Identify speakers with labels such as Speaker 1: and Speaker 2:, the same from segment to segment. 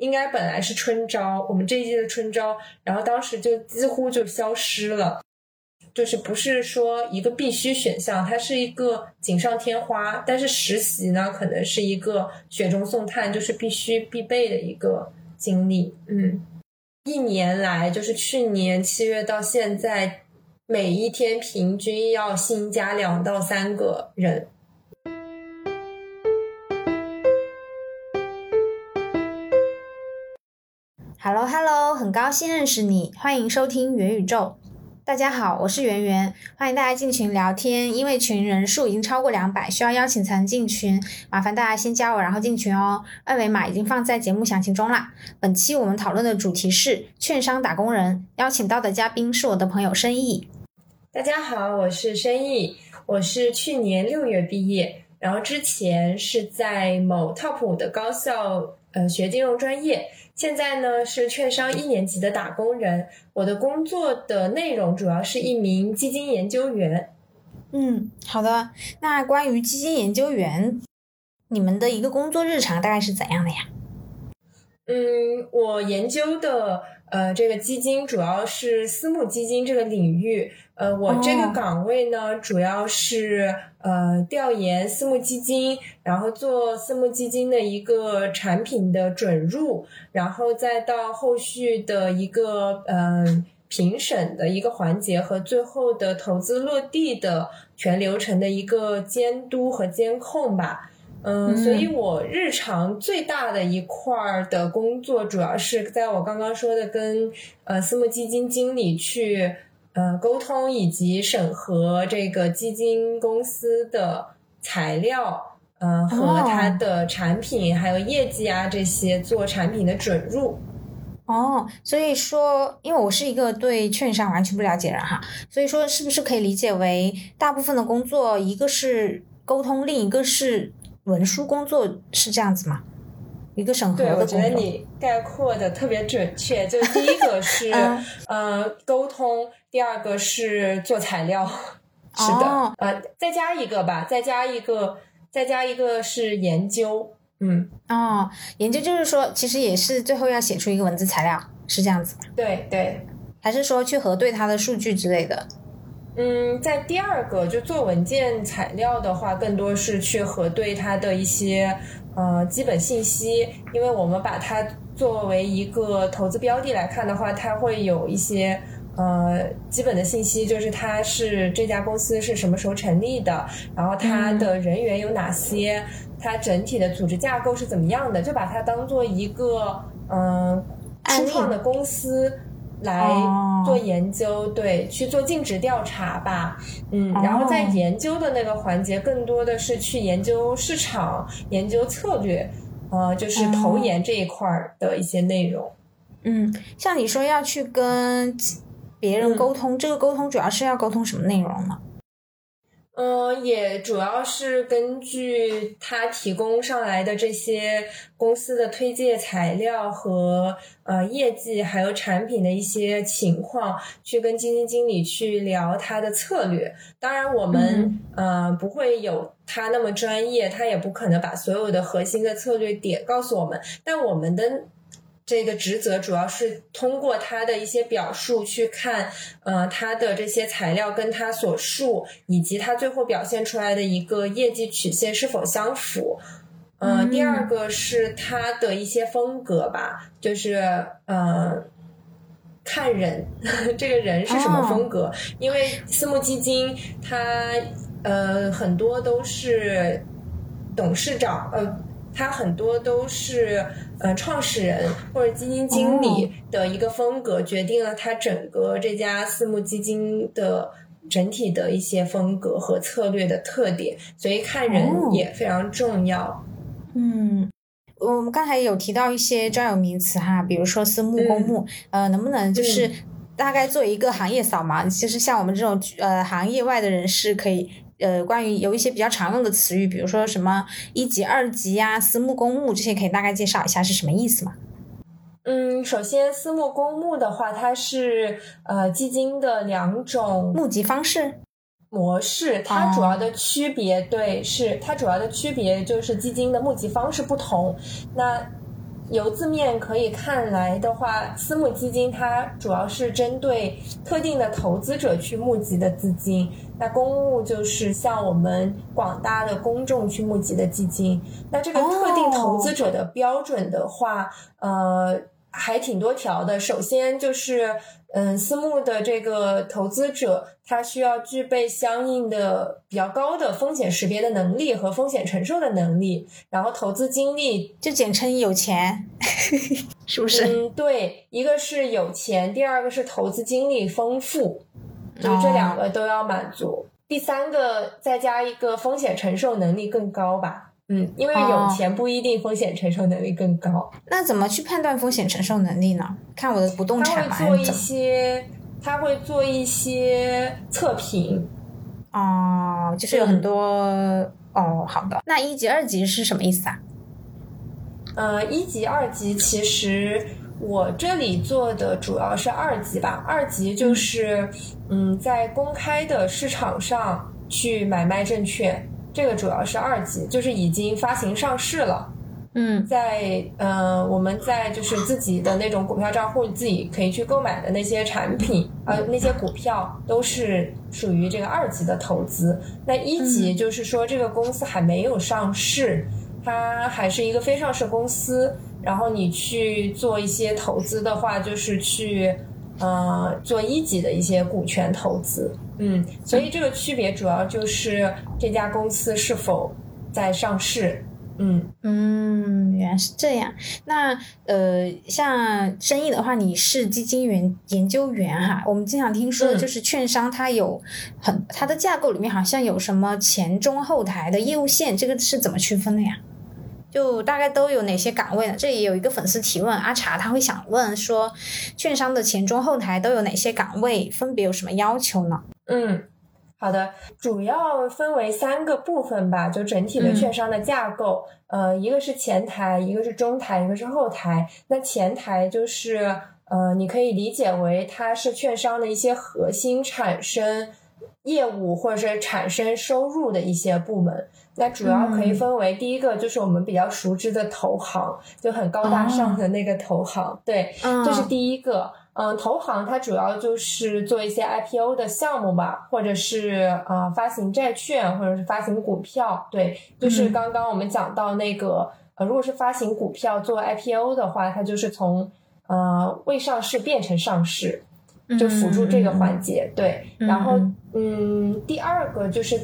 Speaker 1: 应该本来是春招，我们这一届的春招，然后当时就几乎就消失了，就是不是说一个必须选项，它是一个锦上添花，但是实习呢，可能是一个雪中送炭，就是必须必备的一个经历。嗯，一年来，就是去年七月到现在，每一天平均要新加两到三个人。
Speaker 2: Hello，Hello，很高兴认识你，欢迎收听元宇宙。大家好，我是圆圆，欢迎大家进群聊天。因为群人数已经超过两百，需要邀请才能进群，麻烦大家先加我，然后进群哦。二维码已经放在节目详情中啦。本期我们讨论的主题是券商打工人，邀请到的嘉宾是我的朋友申毅。
Speaker 1: 大家好，我是申毅，我是去年六月毕业，然后之前是在某 top 五的高校，呃，学金融专业。现在呢是券商一年级的打工人，我的工作的内容主要是一名基金研究员。
Speaker 2: 嗯，好的。那关于基金研究员，你们的一个工作日常大概是怎样的呀？
Speaker 1: 嗯，我研究的呃这个基金主要是私募基金这个领域。呃，我这个岗位呢，主要是呃调研私募基金，然后做私募基金的一个产品的准入，然后再到后续的一个嗯评审的一个环节和最后的投资落地的全流程的一个监督和监控吧。嗯，所以我日常最大的一块儿的工作，主要是在我刚刚说的跟呃私募基金经理去。呃，沟通以及审核这个基金公司的材料，呃，和它的产品还有业绩啊这些做产品的准入。
Speaker 2: 哦，所以说，因为我是一个对券商完全不了解人哈，所以说是不是可以理解为大部分的工作，一个是沟通，另一个是文书工作，是这样子吗？一个审核
Speaker 1: 对，我觉得你概括的特别准确。就第一个是 呃沟通，第二个是做材料，是的，呃，再加一个吧，再加一个，再加一个是研究，嗯，
Speaker 2: 哦，研究就是说，其实也是最后要写出一个文字材料，是这样子吗？
Speaker 1: 对对，
Speaker 2: 还是说去核对它的数据之类的？
Speaker 1: 嗯，在第二个就做文件材料的话，更多是去核对它的一些。呃，基本信息，因为我们把它作为一个投资标的来看的话，它会有一些呃基本的信息，就是它是这家公司是什么时候成立的，然后它的人员有哪些，它整体的组织架构是怎么样的，就把它当做一个嗯初创的公司。来做研究，对，去做尽职调查吧，嗯，然后在研究的那个环节，更多的是去研究市场、研究策略，呃，就是投研这一块儿的一些内容。
Speaker 2: 嗯，像你说要去跟别人沟通，这个沟通主要是要沟通什么内容呢？
Speaker 1: 嗯，也主要是根据他提供上来的这些公司的推介材料和呃业绩，还有产品的一些情况，去跟基金经理去聊他的策略。当然，我们呃不会有他那么专业，他也不可能把所有的核心的策略点告诉我们，但我们的。这个职责主要是通过他的一些表述去看，呃，他的这些材料跟他所述，以及他最后表现出来的一个业绩曲线是否相符。嗯，第二个是他的一些风格吧，就是呃，看人，这个人是什么风格？因为私募基金它呃很多都是董事长，呃，他很多都是。呃，创始人或者基金经理的一个风格，决定了它整个这家私募基金的整体的一些风格和策略的特点，所以看人也非常重要。
Speaker 2: 嗯，我们刚才有提到一些专有名词哈，比如说私募、公募，呃，能不能就是大概做一个行业扫盲？其实像我们这种呃行业外的人士可以。呃，关于有一些比较常用的词语，比如说什么一级、二级呀、私募、公募这些，可以大概介绍一下是什么意思吗？
Speaker 1: 嗯，首先私募、公募的话，它是呃基金的两种
Speaker 2: 募集方式
Speaker 1: 模式，它主要的区别对是它主要的区别就是基金的募集方式不同。那由字面可以看来的话，私募基金它主要是针对特定的投资者去募集的资金，那公募就是向我们广大的公众去募集的基金。那这个特定投资者的标准的话，呃，还挺多条的。首先就是。嗯，私募的这个投资者，他需要具备相应的比较高的风险识别的能力和风险承受的能力，然后投资经历
Speaker 2: 就简称有钱，是不是？
Speaker 1: 嗯，对，一个是有钱，第二个是投资经历丰富，就这两个都要满足。第三个再加一个风险承受能力更高吧。嗯，因为有钱不一定风险承受能力更高。
Speaker 2: 那怎么去判断风险承受能力呢？看我的不动产
Speaker 1: 嘛。他会做一些，他会做一些测评。
Speaker 2: 哦，就是有很多哦。好的，那一级、二级是什么意思啊？
Speaker 1: 呃，一级、二级其实我这里做的主要是二级吧。二级就是嗯，在公开的市场上去买卖证券。这个主要是二级，就是已经发行上市了。
Speaker 2: 嗯，
Speaker 1: 在呃，我们在就是自己的那种股票账户，自己可以去购买的那些产品，呃，那些股票都是属于这个二级的投资。那一级就是说，这个公司还没有上市，它还是一个非上市公司。然后你去做一些投资的话，就是去呃做一级的一些股权投资。嗯，所以这个区别主要就是这家公司是否在上市。嗯
Speaker 2: 嗯，原来是这样。那呃，像生意的话，你是基金员研究员哈。我们经常听说，就是券商它有很它的架构里面好像有什么前中后台的业务线，这个是怎么区分的呀？就大概都有哪些岗位呢？这里有一个粉丝提问，阿茶他会想问说，券商的前中后台都有哪些岗位，分别有什么要求呢？
Speaker 1: 嗯，好的，主要分为三个部分吧，就整体的券商的架构，呃，一个是前台，一个是中台，一个是后台。那前台就是，呃，你可以理解为它是券商的一些核心产生业务或者是产生收入的一些部门。那主要可以分为第一个就是我们比较熟知的投行，就很高大上的那个投行，对，这是第一个。嗯，投行它主要就是做一些 IPO 的项目吧，或者是呃发行债券，或者是发行股票。对，就是刚刚我们讲到那个，呃，如果是发行股票做 IPO 的话，它就是从呃未上市变成上市，就辅助这个环节。对，然后嗯，第二个就是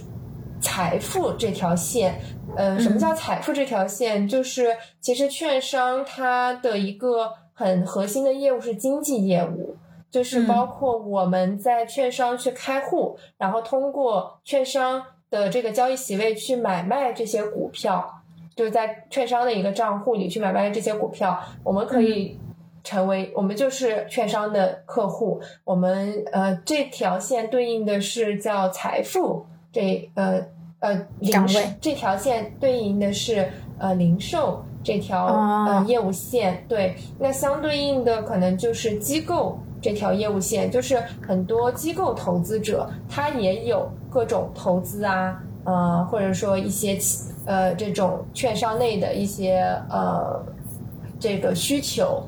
Speaker 1: 财富这条线。呃，什么叫财富这条线？就是其实券商它的一个。很核心的业务是经济业务，就是包括我们在券商去开户，然后通过券商的这个交易席位去买卖这些股票，就是在券商的一个账户里去买卖这些股票，我们可以成为我们就是券商的客户。我们呃这条线对应的是叫财富这呃呃零售这条线对应的是呃零售。这条呃业务线，对，那相对应的可能就是机构这条业务线，就是很多机构投资者他也有各种投资啊，呃，或者说一些呃这种券商内的一些呃这个需求，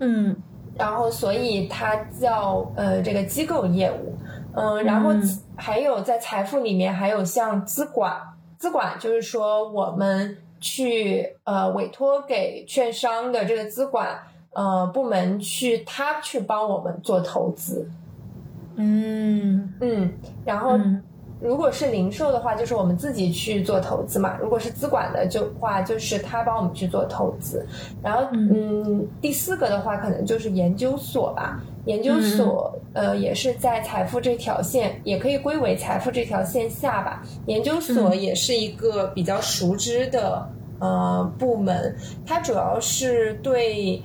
Speaker 2: 嗯，
Speaker 1: 然后所以它叫呃这个机构业务，嗯，然后还有在财富里面还有像资管，资管就是说我们。去呃委托给券商的这个资管呃部门去，他去帮我们做投资，
Speaker 2: 嗯。
Speaker 1: 嗯，然后如果是零售的话，就是我们自己去做投资嘛；如果是资管的就话，就是他帮我们去做投资。然后嗯，第四个的话，可能就是研究所吧。研究所呃也是在财富这条线，也可以归为财富这条线下吧。研究所也是一个比较熟知的呃部门，它主要是对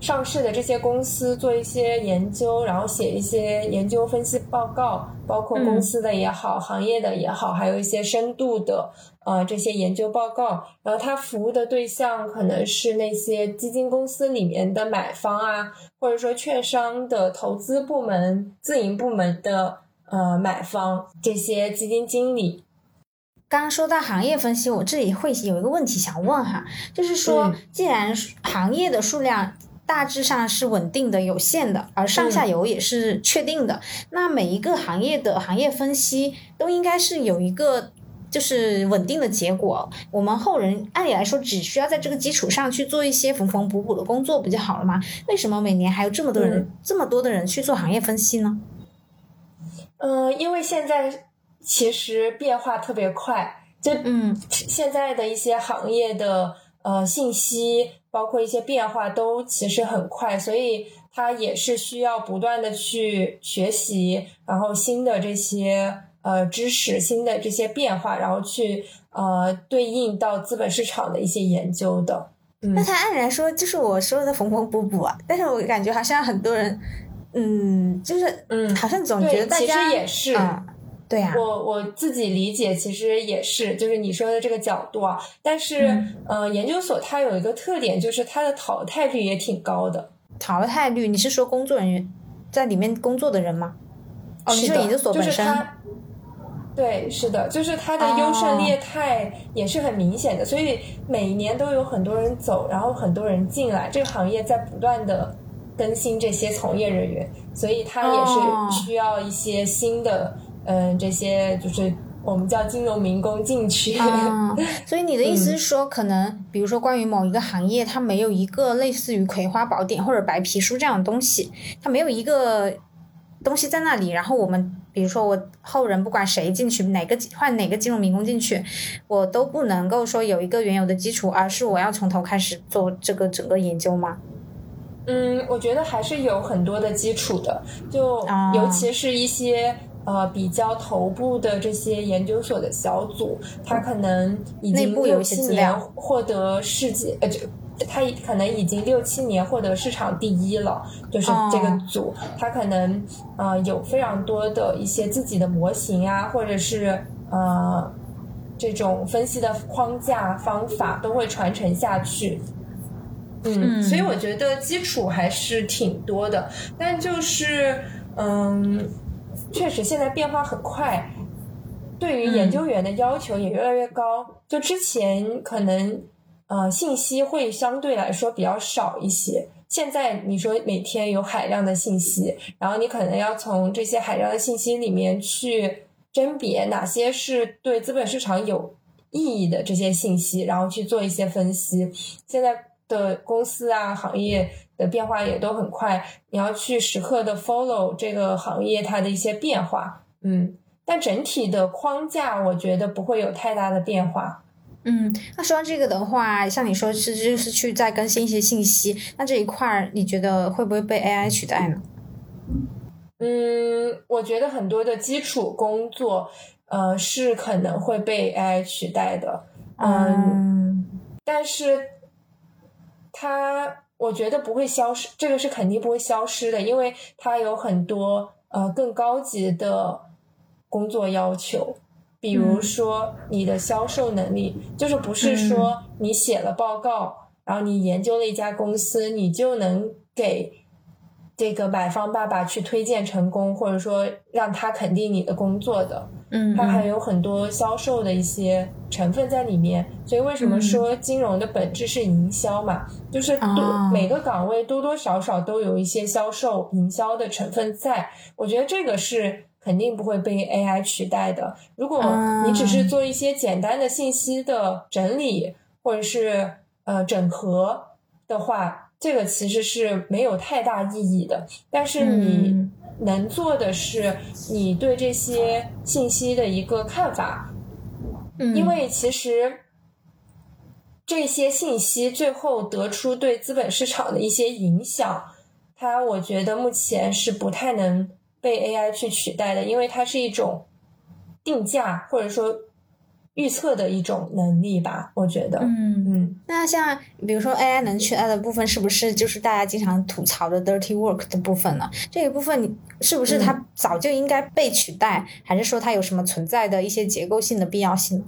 Speaker 1: 上市的这些公司做一些研究，然后写一些研究分析报告，包括公司的也好，行业的也好，还有一些深度的。呃，这些研究报告，然后他服务的对象可能是那些基金公司里面的买方啊，或者说券商的投资部门、自营部门的呃买方，这些基金经理。
Speaker 2: 刚刚说到行业分析，我这里会有一个问题想问哈，就是说，既然行业的数量大致上是稳定的、有限的，而上下游也是确定的，那每一个行业的行业分析都应该是有一个。就是稳定的结果，我们后人按理来说只需要在这个基础上去做一些缝缝补补的工作，不就好了吗？为什么每年还有这么多人、这么多的人去做行业分析呢？
Speaker 1: 呃，因为现在其实变化特别快，就
Speaker 2: 嗯，
Speaker 1: 现在的一些行业的呃信息，包括一些变化都其实很快，所以它也是需要不断的去学习，然后新的这些。呃，知识新的这些变化，然后去呃对应到资本市场的一些研究的。
Speaker 2: 那他按理来说就是我说的缝缝补补啊，但是我感觉好像很多人，嗯，就是
Speaker 1: 嗯，
Speaker 2: 好像总觉得大
Speaker 1: 家其实也是，
Speaker 2: 对呀，
Speaker 1: 我我自己理解其实也是，就是你说的这个角度啊。但是呃，研究所它有一个特点，就是它的淘汰率也挺高的。
Speaker 2: 淘汰率？你是说工作人员在里面工作的人吗？哦，你说研究所本身。
Speaker 1: 对，是的，就是它的优胜劣汰也是很明显的，所以每一年都有很多人走，然后很多人进来，这个行业在不断的更新这些从业人员，所以它也是需要一些新的，嗯，这些就是我们叫金融民工进去。
Speaker 2: 所以你的意思是说，可能比如说关于某一个行业，它没有一个类似于葵花宝典或者白皮书这样的东西，它没有一个东西在那里，然后我们。比如说我后人不管谁进去，哪个换哪个金融民工进去，我都不能够说有一个原有的基础，而是我要从头开始做这个整个研究吗？
Speaker 1: 嗯，我觉得还是有很多的基础的，就尤其是一些呃比较头部的这些研究所的小组，他可能已经六七年获得世界呃就。他可能已经六七年获得市场第一了，就是这个组，他可能呃有非常多的一些自己的模型啊，或者是呃这种分析的框架方法都会传承下去。嗯，所以我觉得基础还是挺多的，但就是嗯，确实现在变化很快，对于研究员的要求也越来越高。就之前可能。呃，信息会相对来说比较少一些。现在你说每天有海量的信息，然后你可能要从这些海量的信息里面去甄别哪些是对资本市场有意义的这些信息，然后去做一些分析。现在的公司啊，行业的变化也都很快，你要去时刻的 follow 这个行业它的一些变化。嗯，但整体的框架我觉得不会有太大的变化。
Speaker 2: 嗯，那说到这个的话，像你说是就是去再更新一些信息，那这一块儿你觉得会不会被 AI 取代呢？
Speaker 1: 嗯，我觉得很多的基础工作，呃，是可能会被 AI 取代的。嗯，但是它我觉得不会消失，这个是肯定不会消失的，因为它有很多呃更高级的工作要求。比如说你的销售能力，就是不是说你写了报告，然后你研究了一家公司，你就能给这个买方爸爸去推荐成功，或者说让他肯定你的工作的。
Speaker 2: 嗯，
Speaker 1: 它还有很多销售的一些成分在里面。所以为什么说金融的本质是营销嘛？就是多每个岗位多多少少都有一些销售、营销的成分在。我觉得这个是。肯定不会被 AI 取代的。如果你只是做一些简单的信息的整理，或者是呃整合的话，这个其实是没有太大意义的。但是你能做的是你对这些信息的一个看法，因为其实这些信息最后得出对资本市场的一些影响，它我觉得目前是不太能。被 AI 去取代的，因为它是一种定价或者说预测的一种能力吧，我觉得。
Speaker 2: 嗯
Speaker 1: 嗯。
Speaker 2: 那像比如说 AI 能取代的部分，是不是就是大家经常吐槽的 dirty work 的部分呢？这一部分你是不是它早就应该被取代，还是说它有什么存在的一些结构性的必要性？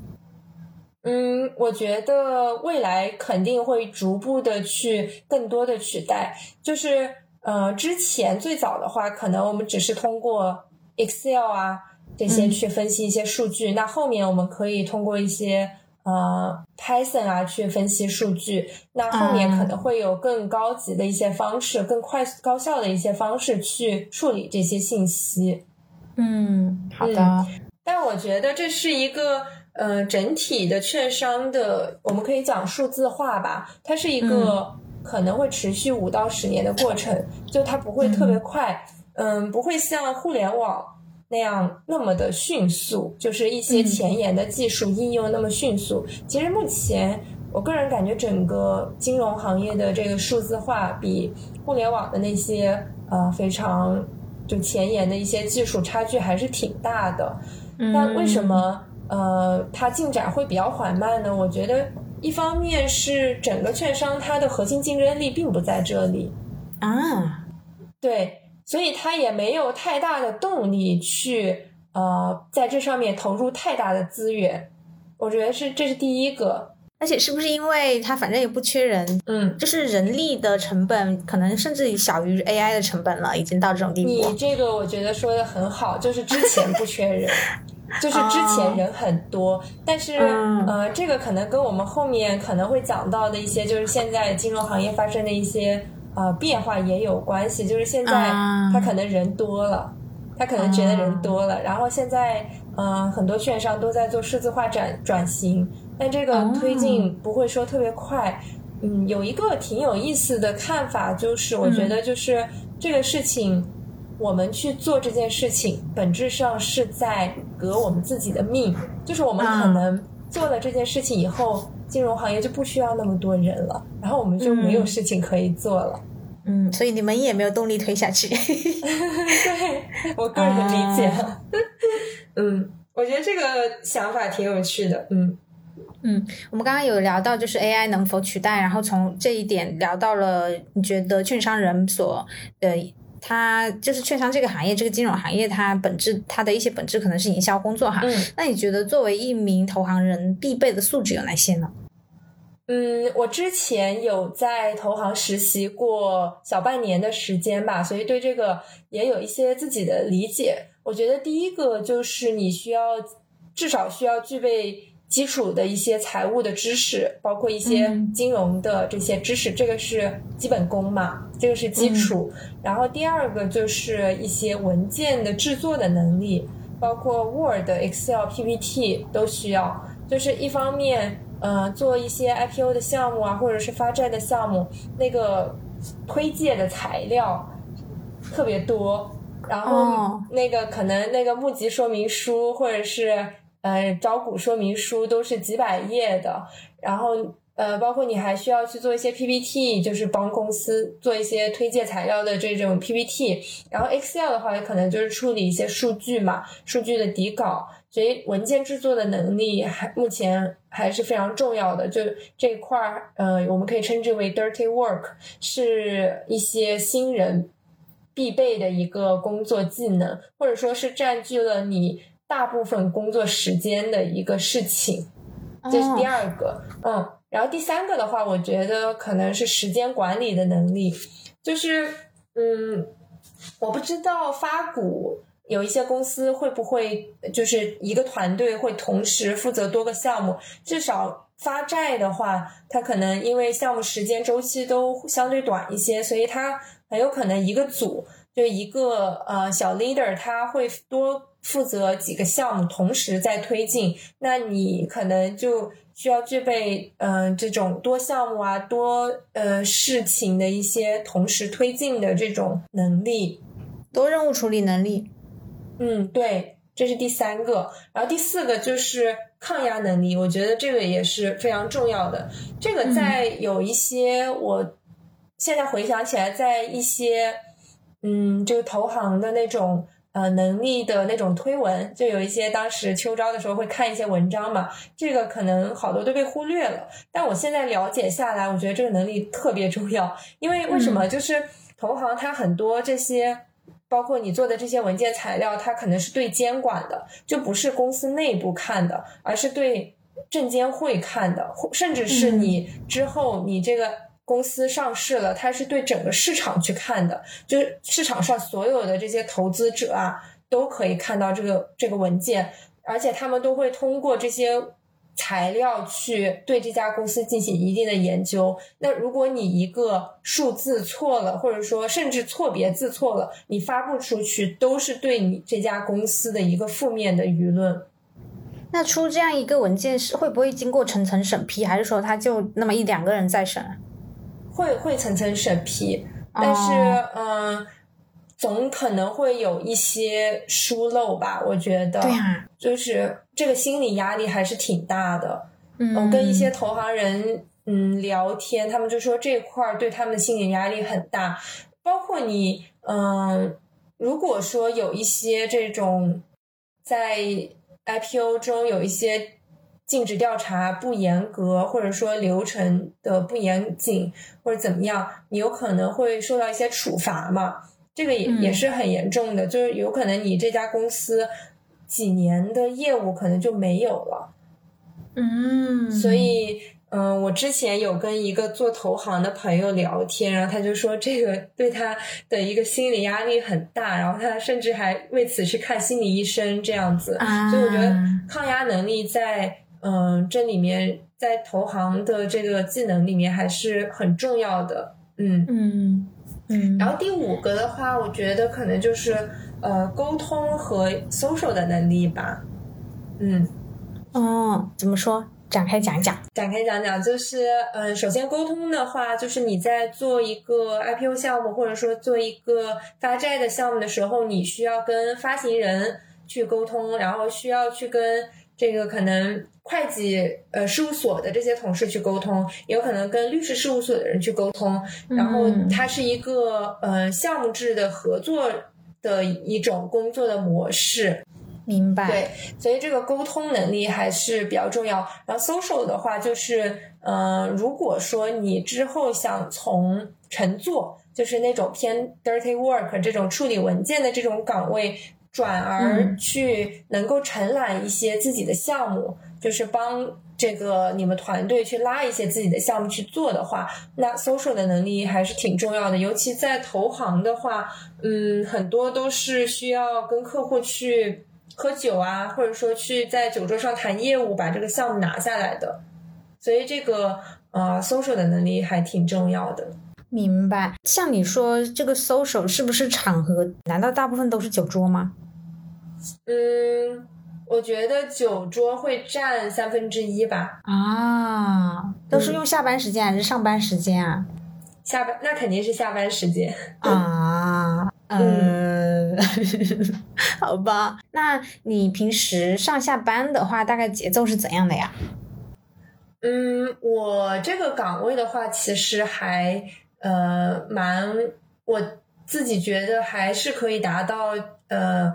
Speaker 1: 嗯，我觉得未来肯定会逐步的去更多的取代，就是。呃，之前最早的话，可能我们只是通过 Excel 啊，这些去分析一些数据。那后面我们可以通过一些呃 Python 啊去分析数据。那后面可能会有更高级的一些方式，更快高效的一些方式去处理这些信息。
Speaker 2: 嗯，好的。
Speaker 1: 但我觉得这是一个呃整体的券商的，我们可以讲数字化吧，它是一个可能会持续五到十年的过程，就它不会特别快，嗯，不会像互联网那样那么的迅速，就是一些前沿的技术应用那么迅速。其实目前我个人感觉，整个金融行业的这个数字化比互联网的那些呃非常就前沿的一些技术差距还是挺大的。那为什么呃它进展会比较缓慢呢？我觉得一方面是整个券商它的核心竞争力并不在这里
Speaker 2: 啊，
Speaker 1: 对，所以他也没有太大的动力去呃在这上面投入太大的资源。我觉得是这是第一个，
Speaker 2: 而且是不是因为它反正也不缺人，
Speaker 1: 嗯，
Speaker 2: 就是人力的成本可能甚至小于 AI 的成本了，已经到这种地步。
Speaker 1: 你这个我觉得说的很好，就是之前不缺人。就是之前人很多，但是呃，这个可能跟我们后面可能会讲到的一些，就是现在金融行业发生的一些呃变化也有关系。就是现在他可能人多了，他可能觉得人多了，然后现在呃很多券商都在做数字化转转型，但这个推进不会说特别快。嗯，有一个挺有意思的看法，就是我觉得就是这个事情。我们去做这件事情，本质上是在革我们自己的命。就是我们可能做了这件事情以后，金融行业就不需要那么多人了，然后我们就没有事情可以做了。
Speaker 2: 嗯，所以你们也没有动力推下去。
Speaker 1: 对我个人的理解。嗯，我觉得这个想法挺有趣的。嗯
Speaker 2: 嗯，我们刚刚有聊到就是 AI 能否取代，然后从这一点聊到了你觉得券商人所呃。它就是券商这个行业，这个金融行业，它本质它的一些本质可能是营销工作哈。
Speaker 1: 嗯。
Speaker 2: 那你觉得作为一名投行人必备的素质有哪些呢？
Speaker 1: 嗯，我之前有在投行实习过小半年的时间吧，所以对这个也有一些自己的理解。我觉得第一个就是你需要至少需要具备。基础的一些财务的知识，包括一些金融的这些知识，这个是基本功嘛，这个是基础。然后第二个就是一些文件的制作的能力，包括 Word、Excel、PPT 都需要。就是一方面，呃，做一些 IPO 的项目啊，或者是发债的项目，那个推介的材料特别多，然后那个可能那个募集说明书或者是。呃，招股说明书都是几百页的，然后呃，包括你还需要去做一些 PPT，就是帮公司做一些推荐材料的这种 PPT。然后 Excel 的话，也可能就是处理一些数据嘛，数据的底稿。所以文件制作的能力还目前还是非常重要的。就这一块儿，呃，我们可以称之为 dirty work，是一些新人必备的一个工作技能，或者说是占据了你。大部分工作时间的一个事情，这是第二个，嗯，然后第三个的话，我觉得可能是时间管理的能力，就是，嗯，我不知道发股有一些公司会不会就是一个团队会同时负责多个项目，至少发债的话，它可能因为项目时间周期都相对短一些，所以它很有可能一个组就一个呃小 leader 他会多。负责几个项目同时在推进，那你可能就需要具备嗯这种多项目啊多呃事情的一些同时推进的这种能力，
Speaker 2: 多任务处理能力。
Speaker 1: 嗯，对，这是第三个，然后第四个就是抗压能力，我觉得这个也是非常重要的。这个在有一些我现在回想起来，在一些嗯这个投行的那种。呃，能力的那种推文，就有一些当时秋招的时候会看一些文章嘛，这个可能好多都被忽略了。但我现在了解下来，我觉得这个能力特别重要，因为为什么？就是投行它很多这些，包括你做的这些文件材料，它可能是对监管的，就不是公司内部看的，而是对证监会看的，甚至是你之后你这个。公司上市了，它是对整个市场去看的，就是市场上所有的这些投资者啊，都可以看到这个这个文件，而且他们都会通过这些材料去对这家公司进行一定的研究。那如果你一个数字错了，或者说甚至错别字错了，你发布出去都是对你这家公司的一个负面的舆论。
Speaker 2: 那出这样一个文件是会不会经过层层审批，还是说他就那么一两个人在审？
Speaker 1: 会会层层审批，但是嗯，总可能会有一些疏漏吧。我觉得，
Speaker 2: 对呀，
Speaker 1: 就是这个心理压力还是挺大的。
Speaker 2: 嗯，
Speaker 1: 我跟一些投行人嗯聊天，他们就说这块儿对他们的心理压力很大。包括你嗯，如果说有一些这种在 IPO 中有一些。尽职调查不严格，或者说流程的不严谨，或者怎么样，你有可能会受到一些处罚嘛？这个也也是很严重的，就是有可能你这家公司几年的业务可能就没有了。
Speaker 2: 嗯，
Speaker 1: 所以，嗯，我之前有跟一个做投行的朋友聊天，然后他就说这个对他的一个心理压力很大，然后他甚至还为此去看心理医生这样子。所以我觉得抗压能力在。嗯，这里面在投行的这个技能里面还是很重要的。
Speaker 2: 嗯嗯嗯。
Speaker 1: 然后第五个的话，我觉得可能就是呃沟通和 social 的能力吧。嗯。
Speaker 2: 哦，怎么说？展开讲讲。
Speaker 1: 展开讲讲，就是嗯，首先沟通的话，就是你在做一个 IPO 项目，或者说做一个发债的项目的时候，你需要跟发行人去沟通，然后需要去跟。这个可能会计呃事务所的这些同事去沟通，也有可能跟律师事务所的人去沟通，然后它是一个呃项目制的合作的一种工作的模式。
Speaker 2: 明白。
Speaker 1: 对，所以这个沟通能力还是比较重要。然后 social 的话，就是呃，如果说你之后想从乘坐，就是那种偏 dirty work 这种处理文件的这种岗位。转而去能够承揽一些自己的项目，就是帮这个你们团队去拉一些自己的项目去做的话，那 social 的能力还是挺重要的。尤其在投行的话，嗯，很多都是需要跟客户去喝酒啊，或者说去在酒桌上谈业务，把这个项目拿下来的。所以这个呃 social 的能力还挺重要的。
Speaker 2: 明白。像你说这个 social 是不是场合？难道大部分都是酒桌吗？
Speaker 1: 嗯，我觉得酒桌会占三分之一吧。
Speaker 2: 啊，都是用下班时间还是上班时间啊？
Speaker 1: 下班那肯定是下班时间
Speaker 2: 啊。嗯，好吧。那你平时上下班的话，大概节奏是怎样的呀？
Speaker 1: 嗯，我这个岗位的话，其实还呃蛮，我自己觉得还是可以达到呃。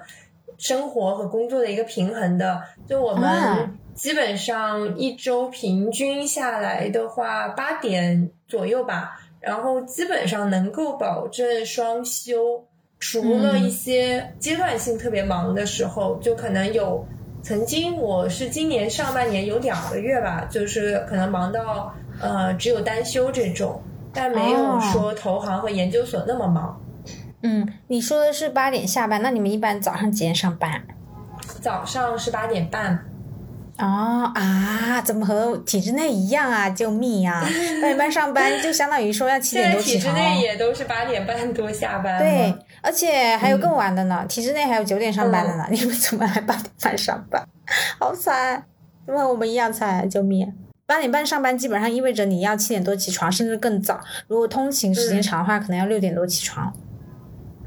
Speaker 1: 生活和工作的一个平衡的，就我们基本上一周平均下来的话，八点左右吧，然后基本上能够保证双休，除了一些阶段性特别忙的时候，就可能有。曾经我是今年上半年有两个月吧，就是可能忙到呃只有单休这种，但没有说投行和研究所那么忙。
Speaker 2: 嗯，你说的是八点下班，那你们一般早上几点上班？
Speaker 1: 早上是八点半。
Speaker 2: 哦啊，怎么和体制内一样啊？救命呀！八点半上班就相当于说要七点多起床。
Speaker 1: 体制内也都是八点半多下班。
Speaker 2: 对，而且还有更晚的呢，体制内还有九点上班的呢。你们怎么还八点半上班？好惨，怎么和我们一样惨？救命！八点半上班基本上意味着你要七点多起床，甚至更早。如果通勤时间长的话，可能要六点多起床。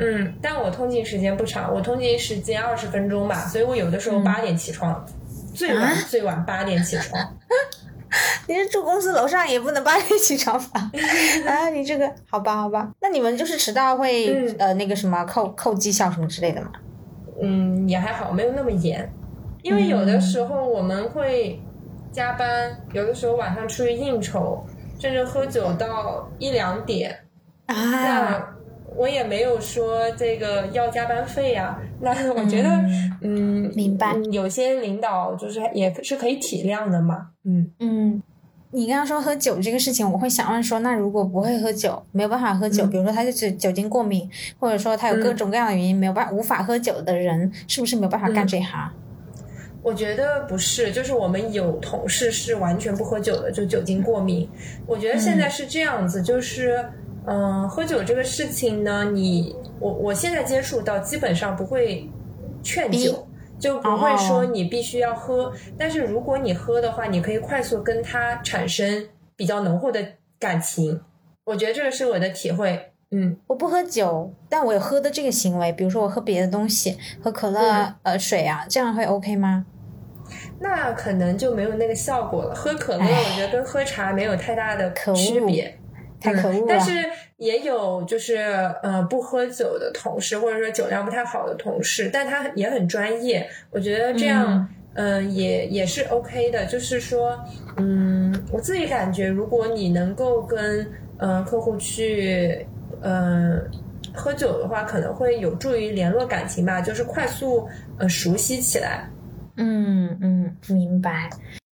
Speaker 1: 嗯，但我通勤时间不长，我通勤时间二十分钟吧，所以我有的时候八点起床，最晚最晚八点起床。
Speaker 2: 你是住公司楼上也不能八点起床吧？啊，你这个好吧好吧，那你们就是迟到会呃那个什么扣扣绩效什么之类的吗？
Speaker 1: 嗯，也还好，没有那么严，因为有的时候我们会加班，有的时候晚上出去应酬，甚至喝酒到一两点
Speaker 2: 啊。
Speaker 1: 我也没有说这个要加班费呀，那我觉得，嗯，
Speaker 2: 明白。
Speaker 1: 有些领导就是也是可以体谅的嘛，
Speaker 2: 嗯嗯，你刚刚说喝酒这个事情，我会想问说，那如果不会喝酒，没有办法喝酒，
Speaker 1: 嗯
Speaker 2: 比如说他就是酒精过敏，或者说他有各
Speaker 1: 嗯
Speaker 2: 种各样的原因没有办无法喝酒的人，是不是没有办法干
Speaker 1: 嗯
Speaker 2: 这一行？
Speaker 1: 我觉得不是，就是我们有同事是完全不喝酒的，就酒精过敏。我觉得现在是这样子，就是嗯、呃喝酒这个事情呢，你我我现在接触到基本上不会劝酒。就不会说
Speaker 2: 哦
Speaker 1: 你必须要喝，但是如果你喝的话，你可以快速跟他产生比较浓厚的感情。我觉得这个是我的体会。嗯
Speaker 2: 我不喝酒，但我有喝的这个行为，比如说我喝别的东西，喝可乐、
Speaker 1: 嗯
Speaker 2: 呃水啊，这样会 OK 吗？
Speaker 1: 那可能就没有那个效果了。喝可乐，我觉得跟喝茶没有太大的区别。
Speaker 2: 太可恶了。
Speaker 1: 嗯但是也有就是呃不喝酒的同事，或者说酒量不太好的同事，但他也很专业。我觉得这样嗯、呃也也是 OK 的。就是说，嗯，我自己感觉，如果你能够跟呃客户去嗯、呃喝酒的话，可能会有助于联络感情吧，就是快速呃熟悉起来。
Speaker 2: 嗯嗯，明白。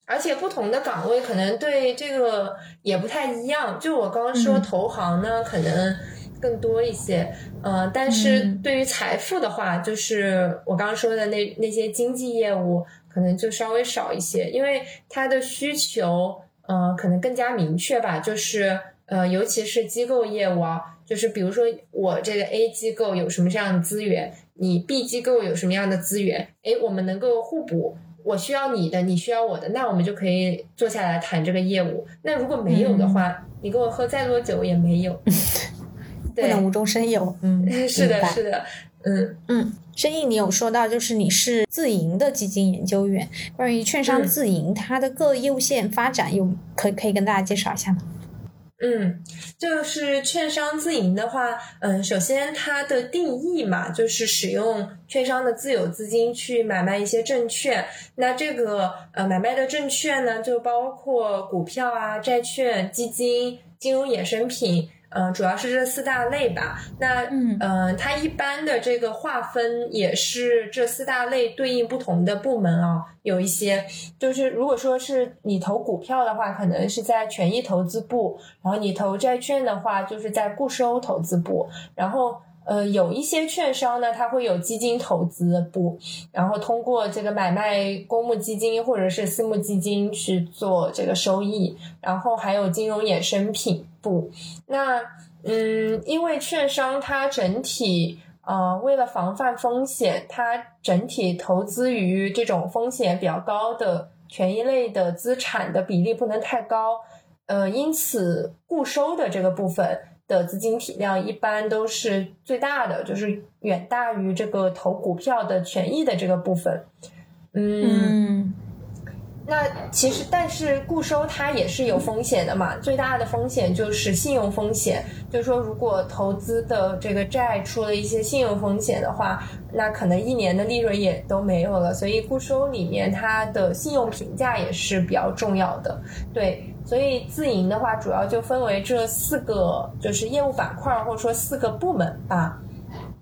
Speaker 1: 而且不同的岗位可能对这个也不太一样。就我刚刚说
Speaker 2: 嗯
Speaker 1: 投行呢，可能更多一些，呃，但是
Speaker 2: 嗯
Speaker 1: 对于财富的话，就是我刚刚说的那那些经济业务，可能就稍微少一些，因为它的需求，呃，可能更加明确吧，就是呃，尤其是机构业务啊，就是比如说我这个 A 机构有什么这样的资源，你 B 机构有什么样的资源，哎，我们能够互补。我需要你的，你需要我的，那我们就可以坐下来谈这个业务。那如果没有的话，你跟我喝再多酒也没有。
Speaker 2: 不能无中生有。嗯
Speaker 1: 是的，是的，嗯
Speaker 2: 嗯，生意，你有说到就是你是自营的基金研究员，关于券商
Speaker 1: 嗯
Speaker 2: 自营，它的各业务线发展有可可以跟大家介绍一下吗？
Speaker 1: 嗯，就是券商自营的话，嗯，首先它的定义嘛，就是使用券商的自有资金去买卖一些证券。那这个呃买卖的证券呢，就包括股票啊、债券、基金、金融衍生品。嗯、主要是这四大类吧。那
Speaker 2: 嗯
Speaker 1: 呃，它一般的这个划分也是这四大类对应不同的部门啊，有一些就是如果说是你投股票的话，可能是在权益投资部，然后你投债券的话，就是在固收投资部，然后。呃，有一些券商呢，它会有基金投资部，然后通过这个买卖公募基金或者是私募基金去做这个收益，然后还有金融衍生品那嗯，因为券商它整体呃，为了防范风险，它整体投资于这种风险比较高的权益类的资产的比例不能太高，呃，因此固收的这个部分的资金体量一般都是最大的，就是远大于这个投股票的权益的这个部分。嗯那其实，但是固收它也是有风险的嘛，最大的风险就是信用风险，就是说如果投资的这个债出了一些信用风险的话，那可能一年的利润也都没有了。所以固收里面它的信用评价也是比较重要的，对。所以自营的话，主要就分为这四个，就是业务板块或者说四个部门吧。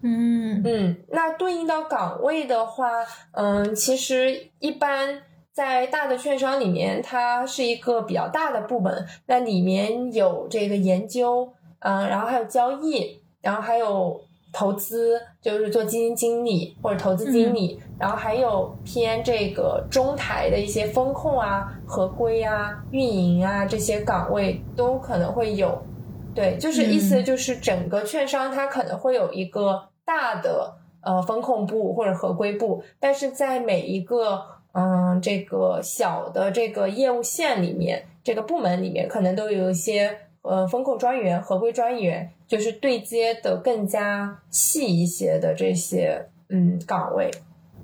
Speaker 2: 嗯
Speaker 1: 嗯，那对应到岗位的话，嗯，其实一般在大的券商里面，它是一个比较大的部门，那里面有这个研究，嗯，然后还有交易，然后还有投资，就是做基金经理或者投资经理，然后还有偏这个中台的一些风控啊、合规啊、运营啊这些岗位都可能会有。对，就是意思就是整个券商它可能会有一个大的呃风控部或者合规部，但是在每一个嗯这个小的这个业务线里面，这个部门里面可能都有一些呃风控专员、合规专员，就是对接的更加细一些的这些嗯岗位。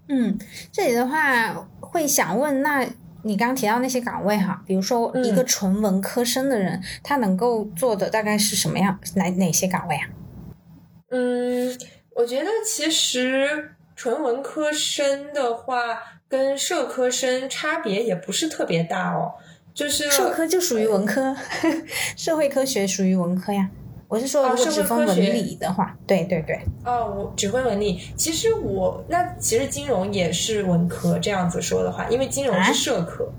Speaker 2: 嗯，这里的话会想问，那你刚刚提到那些岗位哈，比如说一个
Speaker 1: 嗯
Speaker 2: 纯文科生的人，他能够做的大概是什么样哪哪些岗位啊？
Speaker 1: 嗯，我觉得其实纯文科生的话，跟社科生差别也不是特别大哦。就是
Speaker 2: 社科就属于文科，社会科学属于文科呀。我是说，
Speaker 1: 哦
Speaker 2: 如果
Speaker 1: 社会
Speaker 2: 只分文
Speaker 1: 科学
Speaker 2: 理的话，对对对，
Speaker 1: 哦，我只会文理。其实我那其实金融也是文科，这样子说的话，因为金融
Speaker 2: 啊
Speaker 1: 是社科。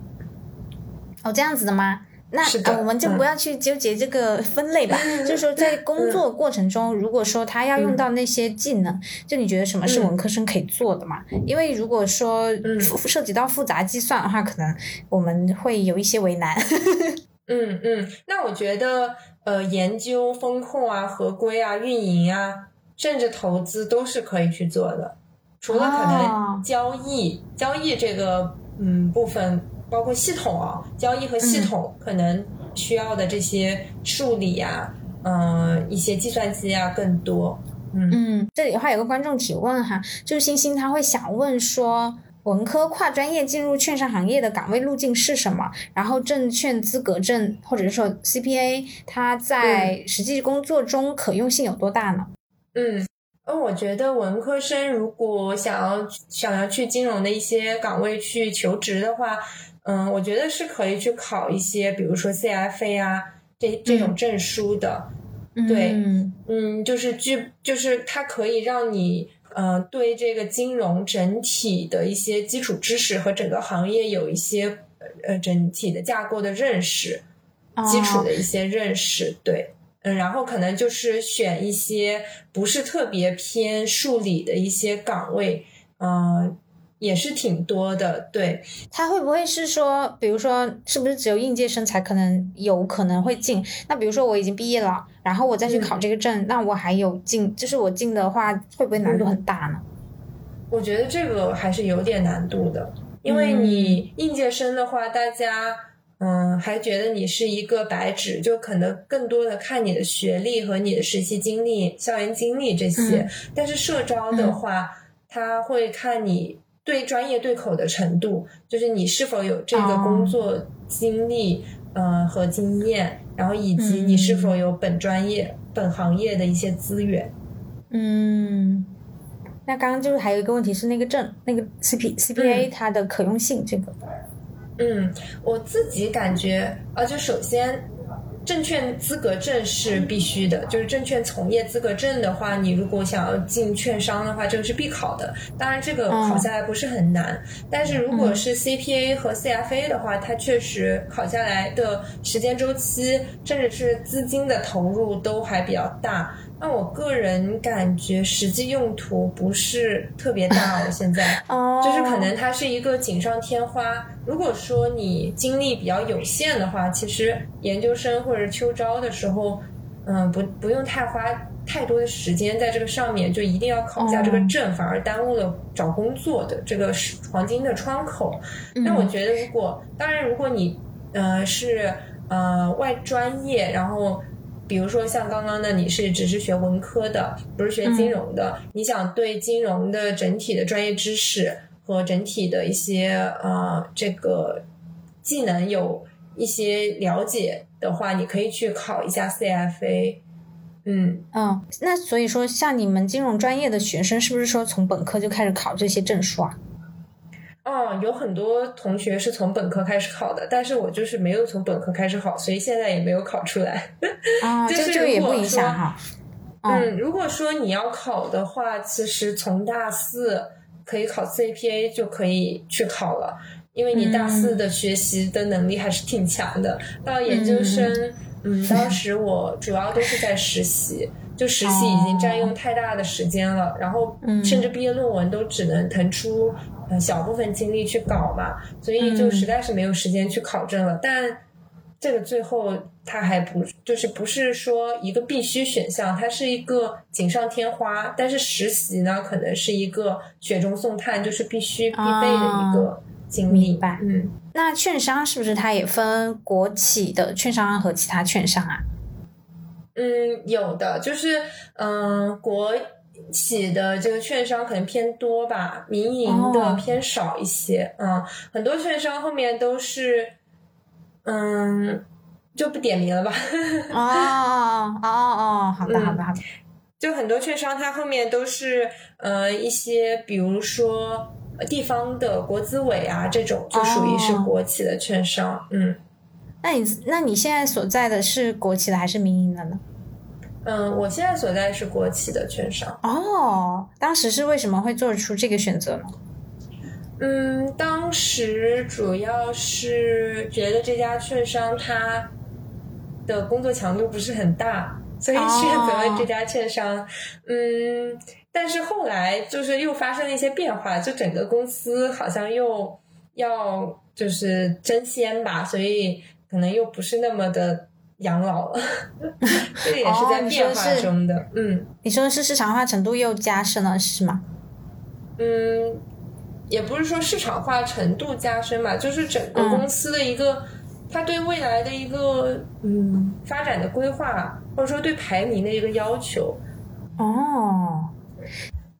Speaker 2: 哦，这样子的吗？那呃我们就
Speaker 1: 嗯
Speaker 2: 不要去纠结这个分类吧。就是说，在工作过程中，如果说他要用到那些技能，就你觉得什么是
Speaker 1: 嗯
Speaker 2: 文科生可以做的嘛？因为如果说
Speaker 1: 嗯
Speaker 2: 涉及到复杂计算的话，可能我们会有一些为难。
Speaker 1: 嗯嗯，那我觉得呃，研究风控啊、合规啊、运营啊，甚至投资都是可以去做的。除了可
Speaker 2: 哦
Speaker 1: 能交易、交易这个嗯部分，包括系统啊，交易和系统可能需要的这些数理啊、嗯、一些计算机啊更多。嗯
Speaker 2: 嗯，这里的话有个观众提问哈，就是星星他会想问说，文科跨专业进入券商行业的岗位路径是什么？然后证券资格证或者是说 CPA，它在实际工作中可用性有多大呢？
Speaker 1: 嗯，呃，我觉得文科生如果想要想要去金融的一些岗位去求职的话，嗯，我觉得是可以去考一些，比如说 CFA 啊这这种证书的。对
Speaker 2: 嗯
Speaker 1: 嗯，就是具就是它可以让你呃对这个金融整体的一些基础知识和整个行业有一些呃整体的架构的认识。基础
Speaker 2: 哦
Speaker 1: 的一些认识，对，嗯，然后可能就是选一些不是特别偏数理的一些岗位，嗯、也是挺多的，对，
Speaker 2: 他会不会是说，比如说，是不是只有应届生才可能有可能会进？那比如说我已经毕业了，然后我再去考这个证，那我还有进，就是我进的话，会不会难度很大呢？
Speaker 1: 我觉得这个还是有点难度的，因为你应届生的话，大家嗯还觉得你是一个白纸，就可能更多的看你的学历和你的实习经历、校园经历这些，
Speaker 2: 嗯
Speaker 1: 但是社招的话，他会看你。对专业对口的程度，就是你是否有这个
Speaker 2: 哦。
Speaker 1: 工作经历，呃和经验，然后以及你是否有本专业、本行业的一些资源。
Speaker 2: 嗯，那刚刚就是还有一个问题是那个证，那个 CP CPA 它的可用性这个，
Speaker 1: 嗯，我自己感觉啊，就首先，证券资格证是必须的，就是证券从业资格证的话，你如果想要进券商的话，这个是必考的。当然，这个考下来不是很难，但是如果是 CPA 和 CFA 的话，它确实考下来的时间周期，甚至是资金的投入都还比较大。那我个人感觉实际用途不是特别大了，现在。
Speaker 2: 哦
Speaker 1: 就是可能它是一个锦上添花。如果说你精力比较有限的话，其实研究生或者秋招的时候，嗯，不不用太花太多的时间在这个上面，就一定要考下这个证，反而耽误了找工作的这个是黄金的窗口。那我觉得，如果当然，如果你呃是呃外专业，然后。比如说像刚刚的，你是只是学文科的，不是学金融的，你想对金融的整体的专业知识和整体的一些呃这个技能有一些了解的话，你可以去考一下 CFA。嗯，
Speaker 2: 嗯，那所以说，像你们金融专业的学生，是不是说从本科就开始考这些证书啊？
Speaker 1: 哦，有很多同学是从本科开始考的，但是我就是没有从本科开始考，所以现在也没有考出来。
Speaker 2: 啊，
Speaker 1: 就
Speaker 2: 这
Speaker 1: 是
Speaker 2: 这个也不影响哈。嗯
Speaker 1: 嗯，如果说你要考的话，其实从大四可以考 CPA 就可以去考了，因为你大四的学习的能力还是挺强的。到研究生，嗯，当时我主要都是在实习，就实习已经占用太大的时间了，然后
Speaker 2: 嗯
Speaker 1: 甚至毕业论文都只能腾出呃小部分精力去搞嘛，所以就
Speaker 2: 嗯
Speaker 1: 实在是没有时间去考证了。但这个最后它还不就是不是说一个必须选项，它是一个锦上添花。但是实习呢，可能是一个雪中送炭，就是必须必备的一个经历。
Speaker 2: 明白
Speaker 1: 嗯，
Speaker 2: 那券商是不是它也分国企的券商和其他券商啊？
Speaker 1: 嗯，有的就是嗯，国企的这个券商可能偏多吧，民营
Speaker 2: 哦
Speaker 1: 的偏少一些。嗯，很多券商后面都是嗯，就不点名了吧。
Speaker 2: 哦哦哦哦，好的
Speaker 1: 嗯
Speaker 2: 好的好的。
Speaker 1: 就很多券商，它后面都是呃一些，比如说呃地方的国资委啊，这种就属于是
Speaker 2: 哦
Speaker 1: 国企的券商。嗯
Speaker 2: 那你那你现在所在的是国企的还是民营的呢？
Speaker 1: 嗯，我现在所在是国企的券商。
Speaker 2: 哦，当时是为什么会做出这个选择呢？
Speaker 1: 嗯，当时主要是觉得这家券商它的工作强度不是很大，所以选择了这家券商。嗯，但是后来就是又发生了一些变化，就整个公司好像又要就是争先吧，所以可能又不是那么的养老了。这个也是在变化中的。嗯，
Speaker 2: 你说的是市场化程度又加深了，是吗？
Speaker 1: 嗯，也不是说市场化程度加深吧，就是整个公司的一个。它对未来的一个嗯发展的规划，或者说对排名的一个要求，
Speaker 2: 哦，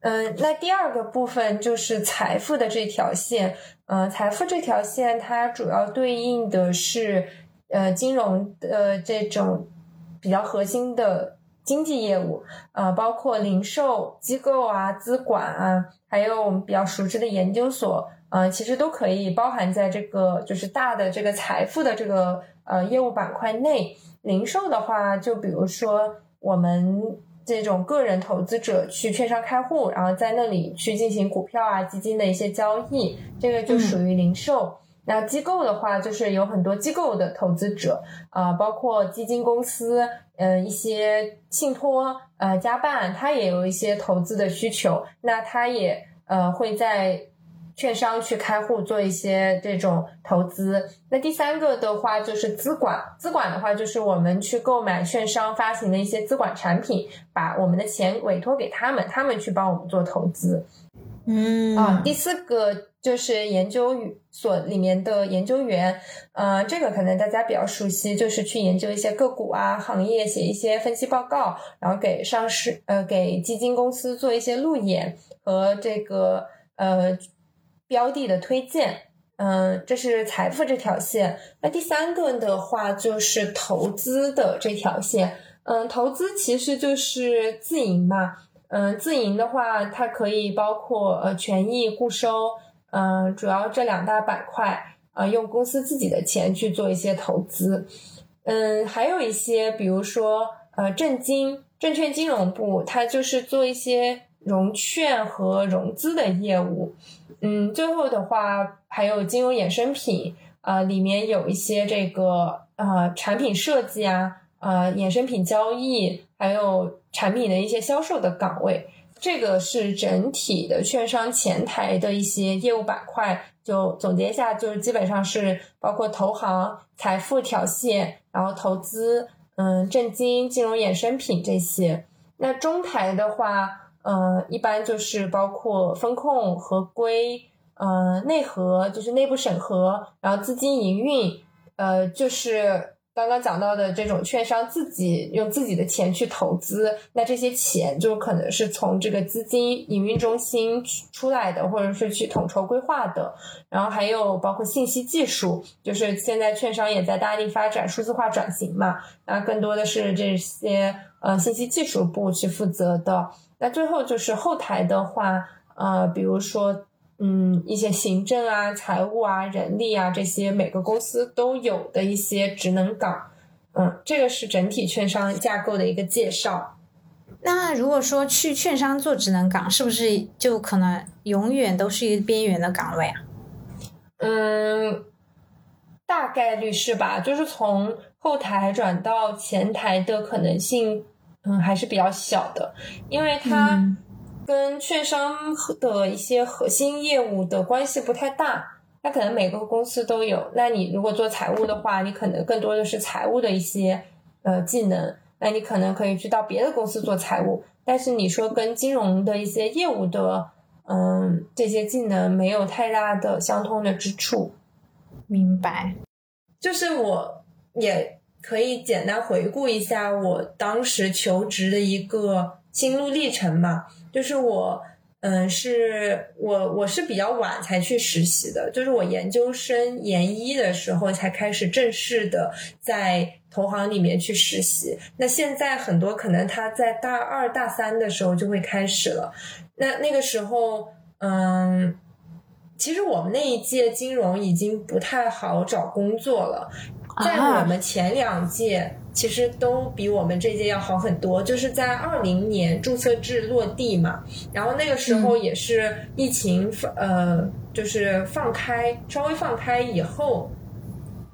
Speaker 1: 嗯，那第二个部分就是财富的这条线，呃，财富这条线它主要对应的是呃金融的这种比较核心的经济业务，呃，包括零售机构啊、资管啊，还有我们比较熟知的研究所。呃，其实都可以包含在这个就是大的这个财富的这个呃业务板块内。零售的话，就比如说我们这种个人投资者去券商开户，然后在那里去进行股票啊、基金的一些交易，这个就属于零售。那机构的话，就是有很多机构的投资者啊，包括基金公司，嗯，一些信托、呃加办，它也有一些投资的需求，那它也呃会在。券商去开户做一些这种投资，那第三个的话就是资管，资管的话就是我们去购买券商发行的一些资管产品，把我们的钱委托给他们，他们去帮我们做投资。
Speaker 2: 嗯
Speaker 1: 啊，第四个就是研究所里面的研究员，呃，这个可能大家比较熟悉，就是去研究一些个股啊、行业，写一些分析报告，然后给上市呃给基金公司做一些路演和这个呃。标的的推荐，嗯，这是财富这条线。那第三个的话就是投资的这条线，嗯，投资其实就是自营嘛，嗯，自营的话它可以包括呃权益固收，嗯，主要这两大板块，呃，用公司自己的钱去做一些投资，嗯，还有一些比如说呃证金证券金融部，它就是做一些融券和融资的业务。嗯，最后的话还有金融衍生品，呃，里面有一些这个呃产品设计啊，呃衍生品交易，还有产品的一些销售的岗位。这个是整体的券商前台的一些业务板块。就总结一下，就是基本上是包括投行、财富条线，然后投资，嗯，证金、金融衍生品这些。那中台的话。呃，一般就是包括风控、合规，呃，内核就是内部审核，然后资金营运，呃，就是刚刚讲到的这种券商自己用自己的钱去投资，那这些钱就可能是从这个资金营运中心出来的，或者是去统筹规划的。然后还有包括信息技术，就是现在券商也在大力发展数字化转型嘛，那更多的是这些呃信息技术部去负责的。那最后就是后台的话，呃，比如说，嗯，一些行政啊、财务啊、人力啊这些，每个公司都有的一些职能岗，嗯，这个是整体券商架构的一个介绍。
Speaker 2: 那如果说去券商做职能岗，是不是就可能永远都是一个边缘的岗位啊？
Speaker 1: 嗯，大概率是吧？就是从后台转到前台的可能性。嗯，还是比较小的，因为它跟券商的一些核心业务的关系不太大。那可能每个公司都有。那你如果做财务的话，你可能更多的是财务的一些呃技能。那你可能可以去到别的公司做财务，但是你说跟金融的一些业务的嗯这些技能没有太大的相通的之处。
Speaker 2: 明白，
Speaker 1: 就是我也。可以简单回顾一下我当时求职的一个心路历程嘛？就是我，嗯，是我我是比较晚才去实习的，就是我研究生研一的时候才开始正式的在投行里面去实习。那现在很多可能他在大二大三的时候就会开始了。那那个时候，嗯，其实我们那一届金融已经不太好找工作了。在我们前两届，其实都比我们这届要好很多。就是在二零年注册制落地嘛，然后那个时候也是疫情呃就是放开，稍微放开以后，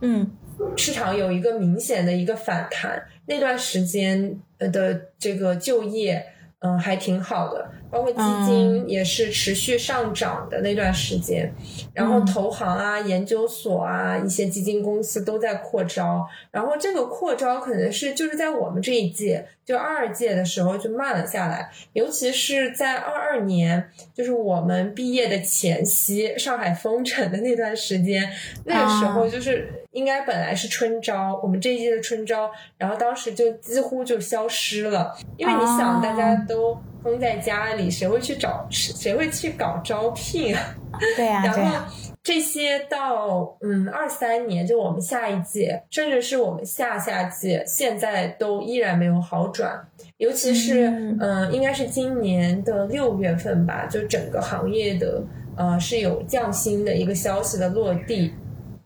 Speaker 2: 嗯
Speaker 1: 市场有一个明显的一个反弹，那段时间呃的这个就业，嗯、还挺好的，包括基金也是持续上涨的那段时间，然后
Speaker 2: 嗯
Speaker 1: 投行啊、研究所啊、一些基金公司都在扩招，然后这个扩招可能是就是在我们这一届，就二二届的时候就慢了下来，尤其是在二二年，就是我们毕业的前夕，上海封城的那段时间，那个时候就是应该本来是春招，我们这一届的春招，然后当时就几乎就消失了，因为你想，
Speaker 2: 哦
Speaker 1: 大家都封在家里，谁会去找谁会去搞招聘啊？
Speaker 2: 对呀、
Speaker 1: 然后、这些到嗯二三年，就我们下一届，甚至是我们下下届，现在都依然没有好转。尤其是
Speaker 2: 嗯
Speaker 1: 应该是今年的六月份吧，就整个行业的呃是有降薪的一个消息的落地。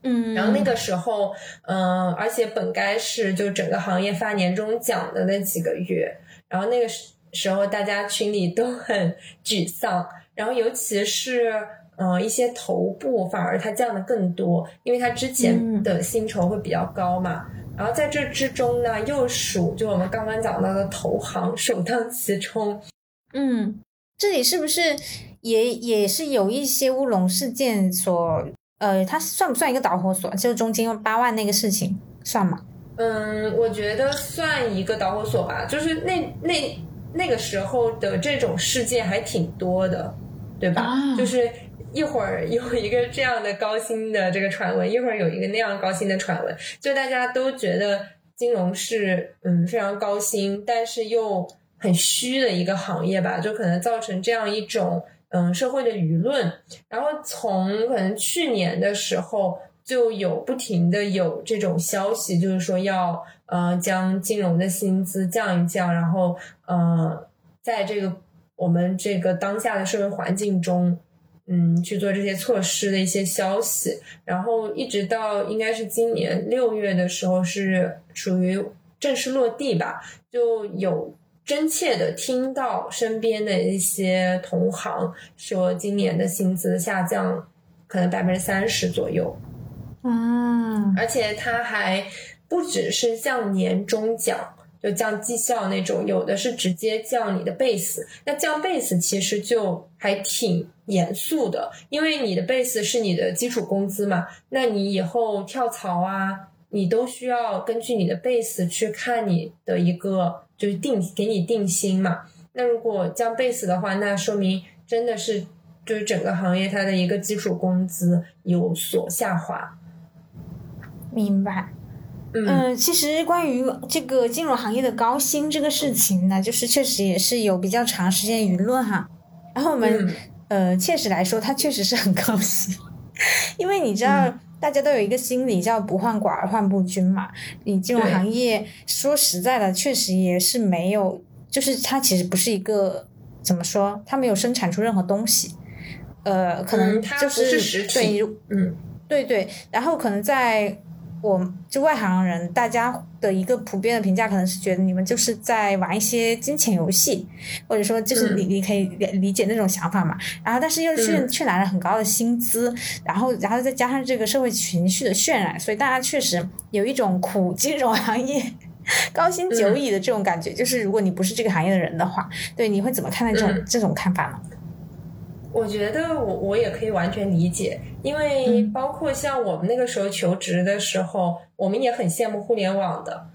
Speaker 2: 嗯，
Speaker 1: 然后那个时候，嗯、而且本该是就整个行业发年终奖的那几个月，然后那个时时候大家群里都很沮丧，然后尤其是呃一些头部反而它降的更多，因为它之前
Speaker 2: 嗯
Speaker 1: 的薪酬会比较高嘛。然后在这之中呢，又属就我们刚刚讲到的投行首当其冲，
Speaker 2: 嗯，这里是不是也也是有一些乌龙事件所呃，它算不算一个导火索？就是中间八万那个事情算吗？
Speaker 1: 嗯，我觉得算一个导火索吧，就是那那那个时候的这种事件还挺多的，对吧？
Speaker 2: 啊
Speaker 1: 就是一会儿有一个这样的高薪的这个传闻，一会儿有一个那样高薪的传闻，就大家都觉得金融是嗯非常高薪，但是又很虚的一个行业吧，就可能造成这样一种嗯社会的舆论。然后从可能去年的时候。就有不停的有这种消息，就是说要呃将金融的薪资降一降，然后呃在这个我们这个当下的社会环境中，嗯去做这些措施的一些消息，然后一直到应该是今年六月的时候是属于正式落地吧，就有真切的听到身边的一些同行说今年的薪资下降可能百分之三十左右。
Speaker 2: 嗯，
Speaker 1: 而且他还不只是降年终奖，就降绩效那种，有的是直接降你的 base。那降 base 其实就还挺严肃的，因为你的 base 是你的基础工资嘛，那你以后跳槽啊，你都需要根据你的 base 去看你的一个就是定给你定薪嘛。那如果降 base 的话，那说明真的是就是整个行业它的一个基础工资有所下滑。
Speaker 2: 明白。
Speaker 1: 嗯
Speaker 2: 嗯，其实关于这个金融行业的高薪这个事情呢，就是确实也是有比较长时间舆论哈。然后我们、
Speaker 1: 嗯
Speaker 2: 呃，切实来说，它确实是很高薪，因为你知道。
Speaker 1: 嗯
Speaker 2: 大家都有一个心理叫不患寡而患不均嘛。你金融行业说实在的，确实也是没有，就是它其实不是一个怎么说，它没有生产出任何东西。呃，可能
Speaker 1: 嗯它
Speaker 2: 就
Speaker 1: 是
Speaker 2: 对
Speaker 1: 嗯
Speaker 2: 对对，然后可能在我就外行人，大家的一个普遍的评价可能是觉得你们就是在玩一些金钱游戏，或者说就是
Speaker 1: 嗯
Speaker 2: 你你可以理理解那种想法嘛。然后但是又却
Speaker 1: 嗯
Speaker 2: 却拿了很高的薪资，然后然后再加上这个社会情绪的渲染，所以大家确实有一种苦金融行业。高薪
Speaker 1: 嗯
Speaker 2: 久矣的这种感觉，就是如果你不是这个行业的人的话，对你会怎么看待这种、
Speaker 1: 嗯
Speaker 2: 这种看法呢？
Speaker 1: 我觉得我我也可以完全理解，因为
Speaker 2: 嗯
Speaker 1: 包括像我们那个时候求职的时候，我们也很羡慕互联网的，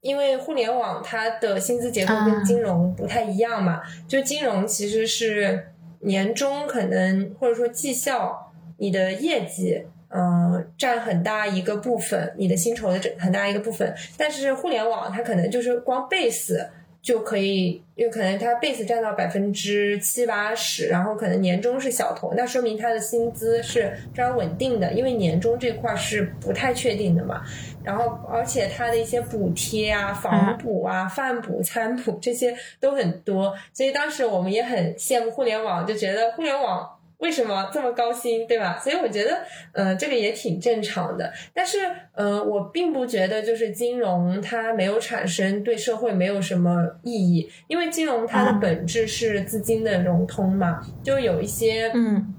Speaker 1: 因为互联网它的薪资结构
Speaker 2: 啊
Speaker 1: 跟金融不太一样嘛，就金融其实是年终可能或者说绩效，你的业绩。嗯，占很大一个部分，你的薪酬的很大一个部分。但是互联网它可能就是光 base 就可以，有可能他 base 占到百分之七八十，然后可能年终是小头，那说明他的薪资是非常稳定的，因为年终这块是不太确定的嘛。然后，而且他的一些补贴啊、房补啊、饭补、餐补这些都很多，所以当时我们也很羡慕互联网，就觉得互联网。为什么这么高薪，对吧？所以我觉得，呃，这个也挺正常的。但是，呃，我并不觉得就是金融它没有产生对社会没有什么意义，因为金融它的
Speaker 2: 啊
Speaker 1: 本质是资金的融通嘛，就有一些，
Speaker 2: 嗯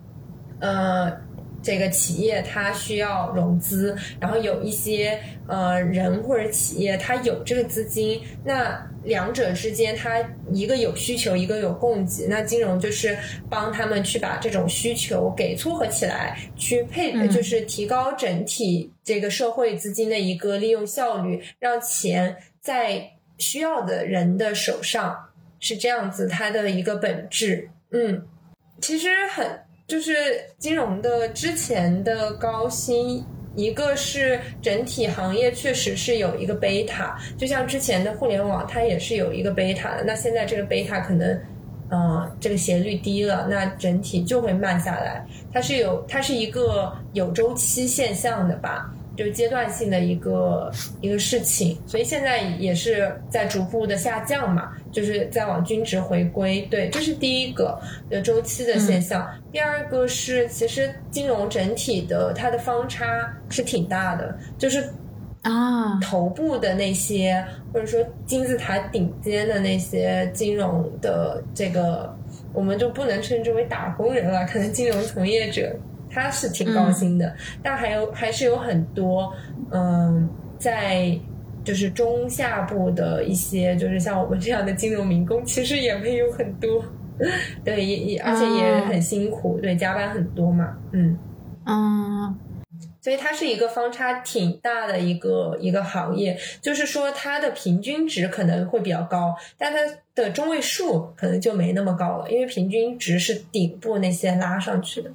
Speaker 1: 呃。这个企业它需要融资，然后有一些呃人或者企业它有这个资金，那两者之间它一个有需求，一个有供给，那金融就是帮他们去把这种需求给撮合起来，去配就是提高整体这个社会资金的一个利用效率，让钱在需要的人的手上，是这样子它的一个本质。嗯，其实很。就是金融的之前的高薪，一个是整体行业确实是有一个贝塔，就像之前的互联网，它也是有一个贝塔的。那现在这个贝塔可能，呃，这个斜率低了，那整体就会慢下来。它是有，它是一个有周期现象的吧。就是阶段性的一个一个事情，所以现在也是在逐步的下降嘛，就是在往均值回归。对，这是第一个的周期的现象。第二个是，其实金融整体的它的方差是挺大的，就是
Speaker 2: 啊，
Speaker 1: 头部的那些或者说金字塔顶尖的那些金融的这个，我们就不能称之为打工人了，可能金融从业者。他是挺高薪的，但还有还是有很多，嗯，在就是中下部的一些，就是像我们这样的金融民工，其实也没有很多，对，也也而且也很辛苦，对，加班很多嘛，嗯，
Speaker 2: 嗯，
Speaker 1: 所以它是一个方差挺大的一个一个行业，就是说它的平均值可能会比较高，但它的中位数可能就没那么高了，因为平均值是顶部那些拉上去的。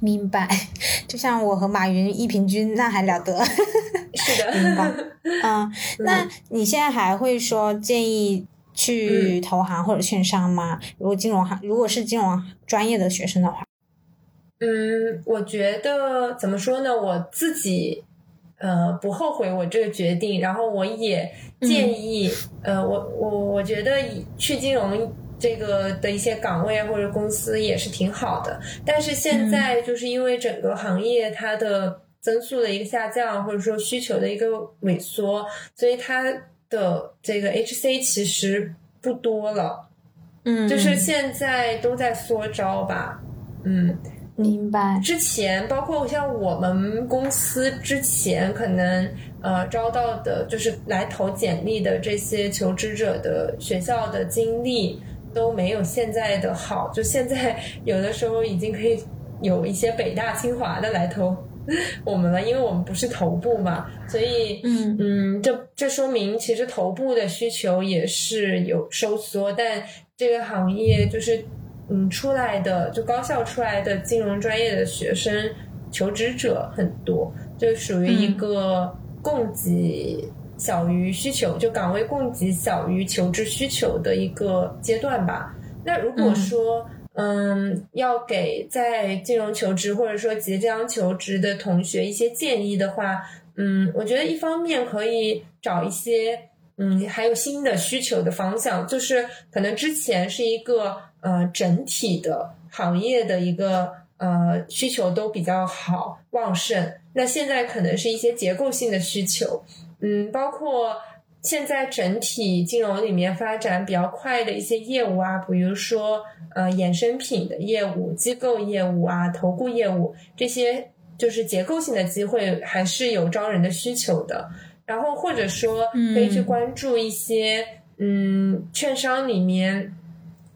Speaker 2: 明白，就像我和马云一平均，那还了得？
Speaker 1: 是的，
Speaker 2: 明白。嗯，那你现在还会说建议去投行或者券商吗？如果金融行，如果是金融专业的学生的话，
Speaker 1: 嗯，我觉得怎么说呢？我自己呃不后悔我这个决定，然后我也建议呃，我我我觉得去金融。这个的一些岗位或者公司也是挺好的，但是现在就是因为整个行业它的增速的一个下降，或者说需求的一个萎缩，所以它的这个 HC 其实不多了。
Speaker 2: 嗯，
Speaker 1: 就是现在都在缩招吧。嗯，
Speaker 2: 明白。
Speaker 1: 之前包括像我们公司之前可能呃招到的，就是来投简历的这些求职者的学校的经历。都没有现在的好，就现在有的时候已经可以有一些北大清华的来投 我们了，因为我们不是头部嘛，所以
Speaker 2: 嗯
Speaker 1: 嗯，这这说明其实头部的需求也是有收缩，但这个行业就是嗯出来的就高校出来的金融专业的学生求职者很多，就属于一个供给。小于需求，就岗位供给小于求职需求的一个阶段吧。那如果说，嗯，要给在金融求职或者说即将求职的同学一些建议的话，嗯，我觉得一方面可以找一些，嗯，还有新的需求的方向，就是可能之前是一个呃整体的行业的一个呃需求都比较好旺盛，那现在可能是一些结构性的需求。嗯，包括现在整体金融里面发展比较快的一些业务啊，比如说呃衍生品的业务、机构业务啊、投顾业务这些，就是结构性的机会还是有招人的需求的。然后或者说可以去关注一些嗯券商里面，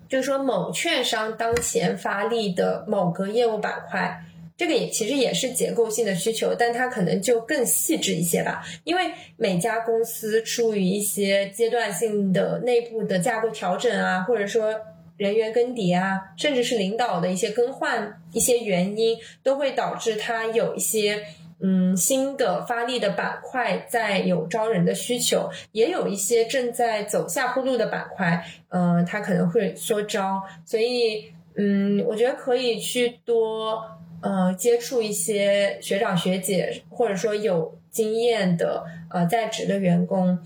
Speaker 1: 就是说某券商当前发力的某个业务板块。这个也其实也是结构性的需求，但它可能就更细致一些吧。因为每家公司出于一些阶段性的内部的架构调整啊，或者说人员更迭啊，甚至是领导的一些更换，一些原因都会导致它有一些嗯新的发力的板块在有招人的需求，也有一些正在走下坡路的板块，嗯，它可能会缩招。所以嗯，我觉得可以去多。呃，接触一些学长学姐，或者说有经验的呃在职的员工，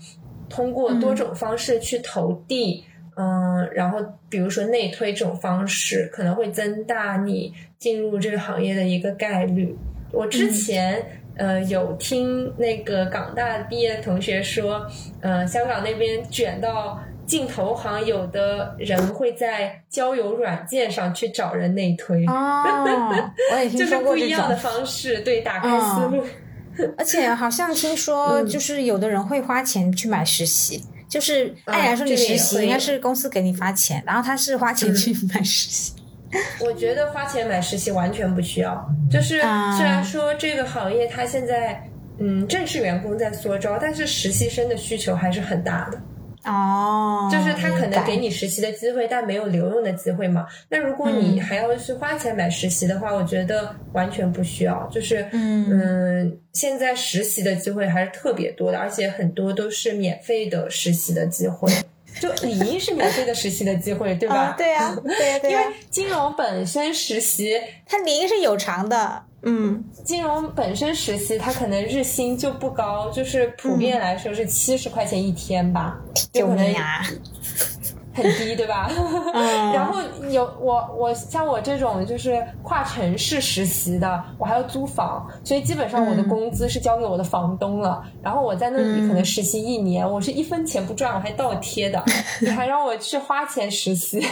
Speaker 1: 通过多种方式去投递，嗯，然后比如说内推这种方式，可能会增大你进入这个行业的一个概率。我之前呃有听那个港大毕业的同学说，呃，香港那边卷到进投行，有的人会在交友软件上去找人内推。
Speaker 2: 哦，我也听
Speaker 1: 就是
Speaker 2: 说过
Speaker 1: 不一样的。方式，对，打开思路。
Speaker 2: 而且好像听说，
Speaker 1: 嗯
Speaker 2: 就是有的人会花钱去买实习，就是
Speaker 1: 啊
Speaker 2: 按理来说你
Speaker 1: 这个
Speaker 2: 实习应该是公司给你发钱，然后他是花钱去买实习。
Speaker 1: 我觉得花钱买实习完全不需要。就是
Speaker 2: 啊
Speaker 1: 虽然说这个行业它现在嗯正式员工在缩招，但是实习生的需求还是很大的。
Speaker 2: 哦，
Speaker 1: 就是他可能给你实习的机会，但没有留用的机会嘛。那如果你
Speaker 2: 嗯
Speaker 1: 还要去花钱买实习的话，我觉得完全不需要。就是
Speaker 2: 嗯
Speaker 1: 嗯，现在实习的机会还是特别多的，而且很多都是免费的实习的机会。就理应是免费的实习的机会，对吧？
Speaker 2: 啊，对呀、对呀、对呀、
Speaker 1: 因为金融本身实习，
Speaker 2: 它理应是有偿的。嗯
Speaker 1: 金融本身实习，它可能日薪就不高，就是普遍来说是七十块钱一天吧，就可能！很低，对吧？
Speaker 2: 嗯
Speaker 1: 然后有我我像我这种就是跨城市实习的，我还要租房，所以基本上我的
Speaker 2: 嗯
Speaker 1: 工资是交给我的房东了。然后我在那里
Speaker 2: 嗯
Speaker 1: 可能实习一年，我是一分钱不赚，我还倒贴的，你还让我去花钱实习。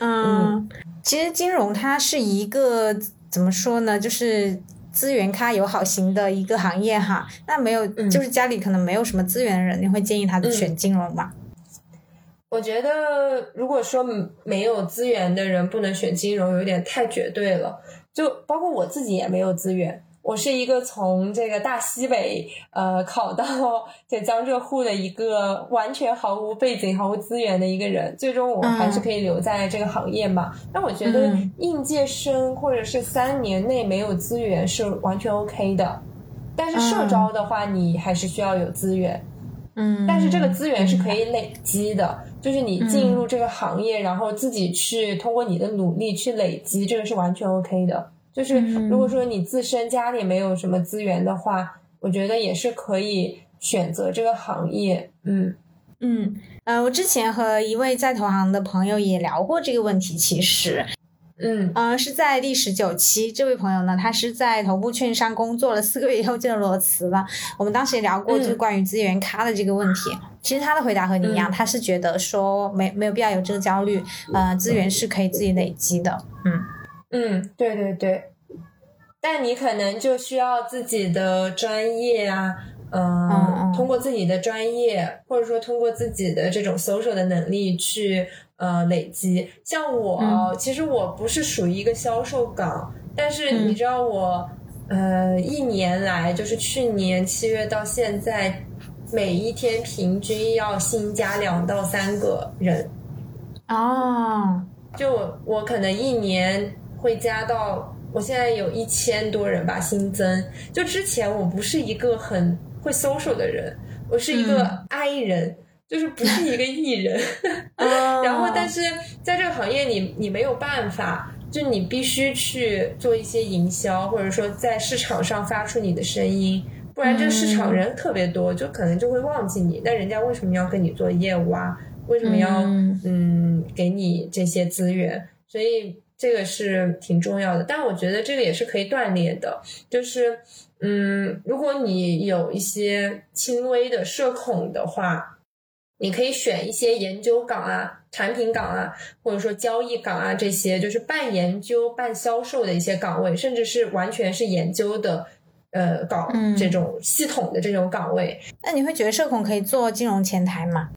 Speaker 2: 嗯，其实金融它是一个怎么说呢，就是。资源咖友好型的一个行业哈，那没有，
Speaker 1: 嗯
Speaker 2: 就是家里可能没有什么资源的人，你会建议他选金融吗？
Speaker 1: 我觉得，如果说没有资源的人不能选金融，有点太绝对了。就包括我自己也没有资源，我是一个从这个大西北呃考到这江浙沪的一个完全毫无背景、毫无资源的一个人，最终我还是可以留在这个行业嘛。那、我觉得
Speaker 2: 嗯
Speaker 1: 应届生或者是三年内没有资源是完全 OK 的，但是社招的话，你还是需要有资源。
Speaker 2: 嗯，
Speaker 1: 但是这个资源是可以累积的，就是你进入这个行业，然后自己去通过你的努力去累积，这个是完全 OK 的。就是
Speaker 2: 嗯
Speaker 1: 如果说你自身家里没有什么资源的话，我觉得也是可以选择这个行业。嗯
Speaker 2: 嗯，呃，我之前和一位在投行的朋友也聊过这个问题，其实，
Speaker 1: 嗯
Speaker 2: 呃，是在第十九期，这位朋友呢，他是在头部券商工作了四个月以后就裸辞了。我们当时也聊过，就是
Speaker 1: 嗯
Speaker 2: 关于资源咖的这个问题。其实他的回答和你一样，
Speaker 1: 嗯
Speaker 2: 他是觉得说没没有必要有这个焦虑，呃，资源是可以自己累积的。嗯
Speaker 1: 嗯，对对对。但你可能就需要自己的专业啊，嗯、
Speaker 2: 嗯嗯
Speaker 1: 通过自己的专业，或者说通过自己的这种 social 的能力去呃累积。像我，
Speaker 2: 嗯
Speaker 1: 其实我不是属于一个销售岗，但是
Speaker 2: 嗯
Speaker 1: 你知道我，呃，一年来就是去年七月到现在，每一天平均要新加两到三个人。
Speaker 2: 哦，
Speaker 1: 就我我可能一年会加到，我现在有一千多人吧新增。就之前我不是一个很会 social 的人，我是一个
Speaker 2: 嗯
Speaker 1: I 人，就是不是一个艺人。然
Speaker 2: 然
Speaker 1: 后，但是在这个行业里，你没有办法，就你必须去做一些营销，或者说在市场上发出你的声音。不然这个市场人特别多，就可能就会忘记你。那人家为什么要跟你做业务啊？为什么要
Speaker 2: 嗯
Speaker 1: 嗯给你这些资源？所以这个是挺重要的。但我觉得这个也是可以锻炼的，就是嗯，如果你有一些轻微的社恐的话，你可以选一些研究岗啊、产品岗啊，或者说交易岗啊这些，就是半研究半销售的一些岗位，甚至是完全是研究的。呃，搞
Speaker 2: 嗯
Speaker 1: 这种系统的这种岗位，
Speaker 2: 那你会觉得社恐可以做金融前台吗？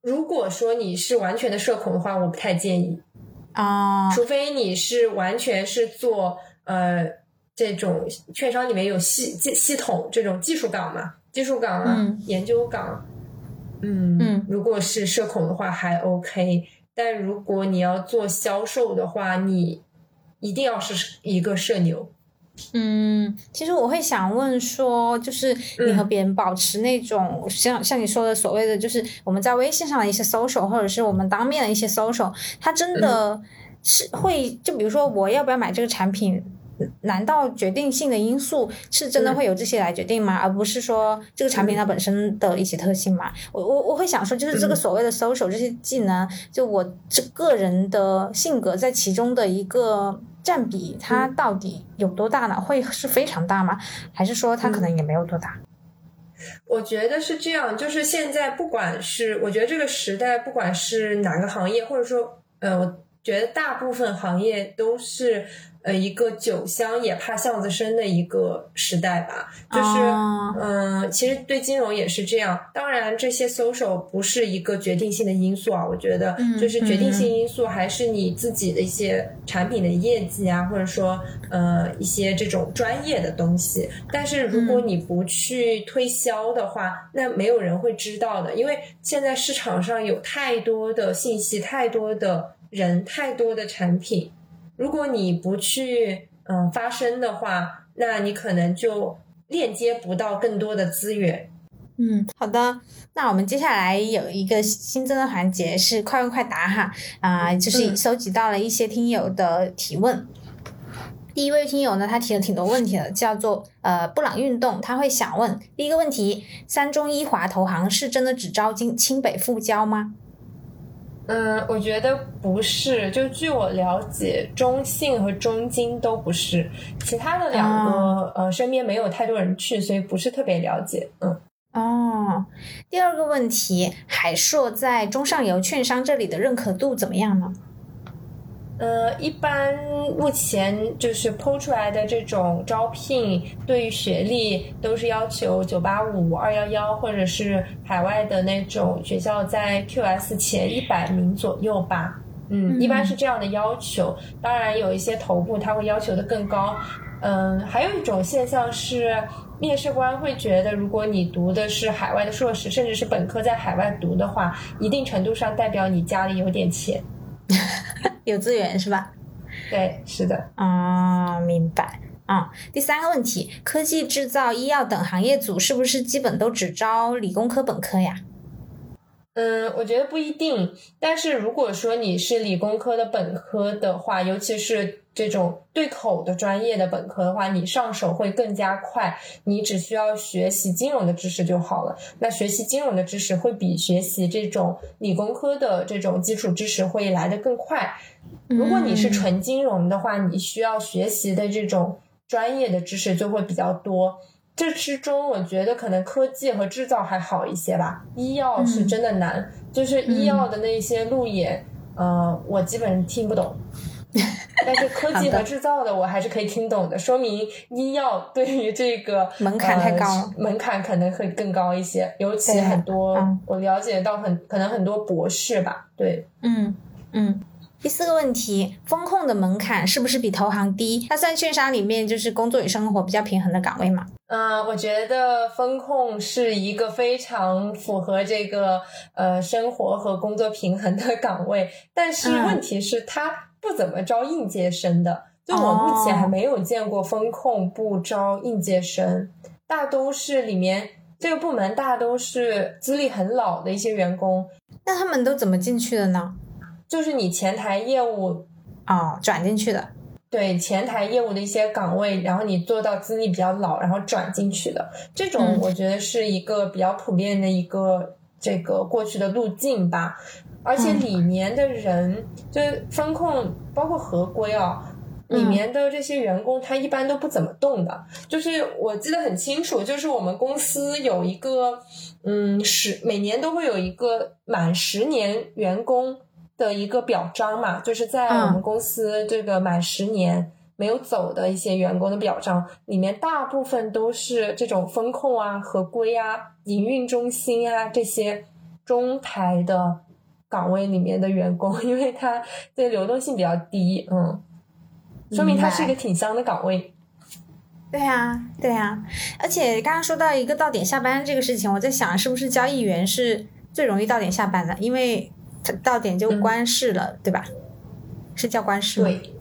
Speaker 1: 如果说你是完全的社恐的话，我不太建议。
Speaker 2: 哦，
Speaker 1: 除非你是完全是做呃这种券商里面有系系系统这种技术岗嘛，技术岗啊，
Speaker 2: 嗯
Speaker 1: 研究岗，嗯。
Speaker 2: 嗯。
Speaker 1: 如果是社恐的话还 OK，但如果你要做销售的话，你一定要是一个社牛。
Speaker 2: 嗯，其实我会想问说，就是你和别人保持那种、像像你说的所谓的，就是我们在微信上的一些 social，或者是我们当面的一些 social，它真的是会，就比如说我要不要买这个产品，难道决定性的因素是真的
Speaker 1: 嗯
Speaker 2: 会有这些来决定吗？而不是说这个产品它本身的一些特性嘛？我我我会想说，就是这个
Speaker 1: 嗯
Speaker 2: 所谓的 social 这些技能，就我这个人的性格在其中的一个占比，它到底有多大呢？会是非常大吗？还是说它可能也没有多大？
Speaker 1: 我觉得是这样，就是现在不管是，我觉得这个时代不管是哪个行业，或者说，呃，我觉得大部分行业都是。呃，一个酒香也怕巷子深的一个时代吧，就是，嗯，其实对金融也是这样。当然，这些 social 不是一个决定性的因素啊，我觉得，就是决定性因素还是你自己的一些产品的业绩啊，或者说，呃，一些这种专业的东西。但是，如果你不去推销的话，那没有人会知道的，因为现在市场上有太多的信息，太多的人，太多的产品。如果你不去嗯发声的话，那你可能就链接不到更多的资源。
Speaker 2: 嗯，好的。那我们接下来有一个新增的环节是快问快答哈啊，就是收集到了一些听友的提问。第一位听友呢，他提了挺多问题的，叫做呃布朗运动，他会想问第一个问题：三中一华投行是真的只招京清北复交吗？
Speaker 1: 嗯，我觉得不是。就据我了解，中信和中金都不是。其他的两个，呃，身边没有太多人去，所以不是特别了解。嗯。
Speaker 2: 哦，第二个问题，海硕在中上游券商这里的认可度怎么样呢？
Speaker 1: 呃，一般目前就是抛出来的这种招聘，对于学历都是要求九八五、二幺幺，或者是海外的那种学校在 QS 前一百名左右吧。嗯，一般是这样的要求。当然，有一些头部他会要求的更高。嗯，还有一种现象是，面试官会觉得，如果你读的是海外的硕士，甚至是本科在海外读的话，一定程度上代表你家里有点钱。
Speaker 2: 有资源是吧？
Speaker 1: 对，是的。
Speaker 2: 啊，明白。啊，第三个问题，科技制造、医药等行业组是不是基本都只招理工科本科呀？
Speaker 1: 嗯，我觉得不一定。但是如果说你是理工科的本科的话，尤其是这种对口的专业的本科的话，你上手会更加快。你只需要学习金融的知识就好了。那学习金融的知识会比学习这种理工科的这种基础知识会来得更快。如果你是纯金融的话，你需要学习的这种专业的知识就会比较多。这之中，我觉得可能科技和制造还好一些吧。医药是真的难，就是医药的那些路演，呃，我基本听不懂。但是科技和制造的，我还是可以听懂的，说明医药对于这个
Speaker 2: 门槛太高，
Speaker 1: 门槛可能会更高一些。尤其很多我了解到很可能很多博士吧，对，
Speaker 2: 嗯嗯。第四个问题，风控的门槛是不是比投行低？它算券商里面就是工作与生活比较平衡的岗位吗？
Speaker 1: 嗯，我觉得风控是一个非常符合这个呃生活和工作平衡的岗位，但是问题是它不怎么招应届生的。就我目前还没有见过风控不招应届生，大都是里面这个部门大都是资历很老的一些员工。
Speaker 2: 那他们都怎么进去的呢？
Speaker 1: 就是你前台业务
Speaker 2: 哦转进去的，
Speaker 1: 对前台业务的一些岗位，然后你做到资历比较老，然后转进去的这种，我觉得是一个比较普遍的一个这个过去的路径吧。而且里面的人，就是风控包括合规啊，里面的这些员工他一般都不怎么动的。就是我记得很清楚，就是我们公司有一个嗯十每年都会有一个满十年员工。的一个表彰嘛，就是在我们公司这个满十年没有走的一些员工的表彰里面，大部分都是这种风控啊、合规啊、营运中心啊这些中台的岗位里面的员工，因为他对流动性比较低，嗯，说明他是一个挺香的岗位。
Speaker 2: 对呀，对呀，而且刚刚说到一个到点下班这个事情，我在想是不是交易员是最容易到点下班的，因为他。到点就关市了，对吧？是叫关市吗？
Speaker 1: 对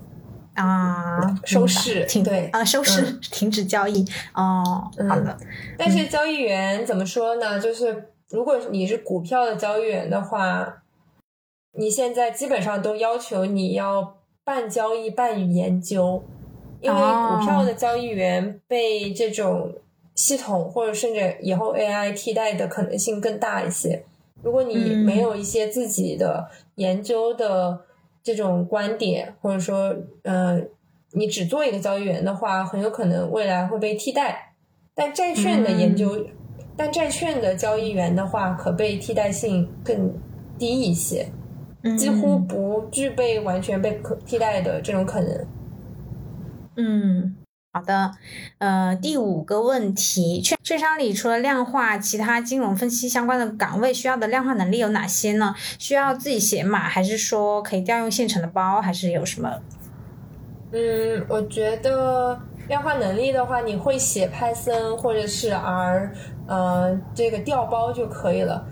Speaker 2: 啊，
Speaker 1: 收市
Speaker 2: 停
Speaker 1: 对
Speaker 2: 啊，收市停止交易哦。好的，
Speaker 1: 但是交易员怎么说呢？就是如果你是股票的交易员的话，你现在基本上都要求你要半交易半研究，因为股票的交易员被这种系统或者甚至以后 AI 替代的可能性更大一些。如果你没有一些自己的研究的这种观点，或者说，呃，你只做一个交易员的话，很有可能未来会被替代。但债券的研究但债券的交易员的话，可被替代性更低一些，几乎不具备完全被可替代的这种可能。
Speaker 2: 嗯。好的，呃，第五个问题，券券商里除了量化，其他金融分析相关的岗位需要的量化能力有哪些呢？需要自己写码，还是说可以调用现成的包，还是有什么？
Speaker 1: 嗯，我觉得量化能力的话，你会写 Python 或者是 R，呃，这个调包就可以了。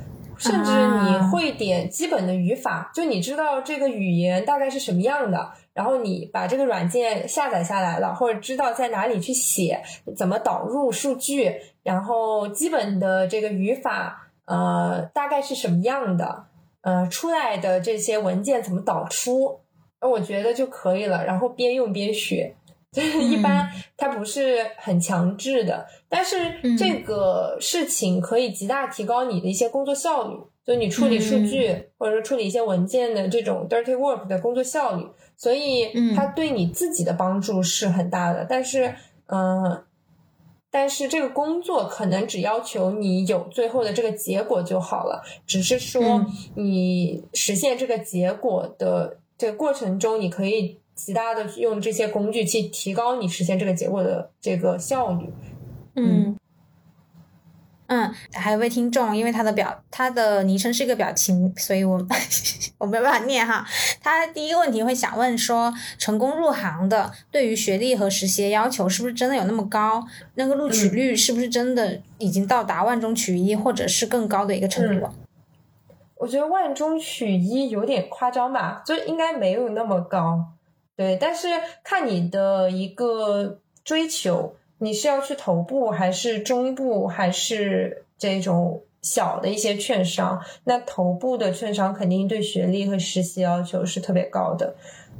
Speaker 1: 甚至你会点基本的语法，就你知道这个语言大概是什么样的，然后你把这个软件下载下来了，或者知道在哪里去写，怎么导入数据，然后基本的这个语法，呃，大概是什么样的，呃，出来的这些文件怎么导出，那我觉得就可以了。然后边用边学。就是一般它不是很强制的，但是这个事情可以极大提高你的一些工作效率，就你处理数据或者说处理一些文件的这种 dirty work 的工作效率，所以它对你自己的帮助是很大的。但是，嗯，但是这个工作可能只要求你有最后的这个结果就好了，只是说你实现这个结果的这个过程中，你可以。其他的用这些工具去提高你实现这个结果的这个效率。
Speaker 2: 嗯嗯，还有位听众，因为他的表他的昵称是一个表情，所以我 我没办法念哈。他第一个问题会想问说，成功入行的对于学历和实习的要求是不是真的有那么高？那个录取率是不是真的已经到达万中取一或者是更高的一个程度了？
Speaker 1: 我觉得万中取一有点夸张吧，就应该没有那么高。对，但是看你的一个追求，你是要去头部还是中部还是这种小的一些券商？那头部的券商肯定对学历和实习要求是特别高的。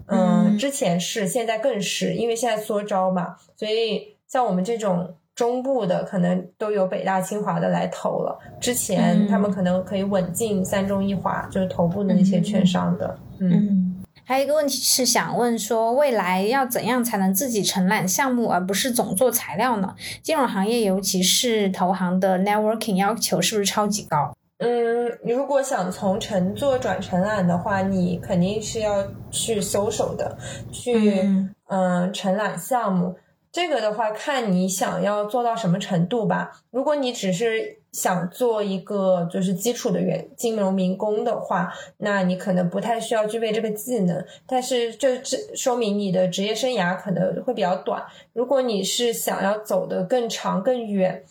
Speaker 1: 嗯，之前是，现在更是，因为现在缩招嘛，所以像我们这种中部的，可能都有北大清华的来投了。之前他们可能可以稳进三中一华，就是头部的那些券商的。嗯。
Speaker 2: 还有一个问题是想问说，未来要怎样才能自己承揽项目，而不是总做材料呢？金融行业，尤其是投行的 networking 要求是不是超级高？
Speaker 1: 嗯，你如果想从承做转承揽的话，你肯定是要去搜手的，去嗯承揽项目。这个的话，看你想要做到什么程度吧。如果你只是想做一个就是基础的员金融民工的话，那你可能不太需要具备这个技能。但是这这说明你的职业生涯可能会比较短。如果你是想要走得更长更远，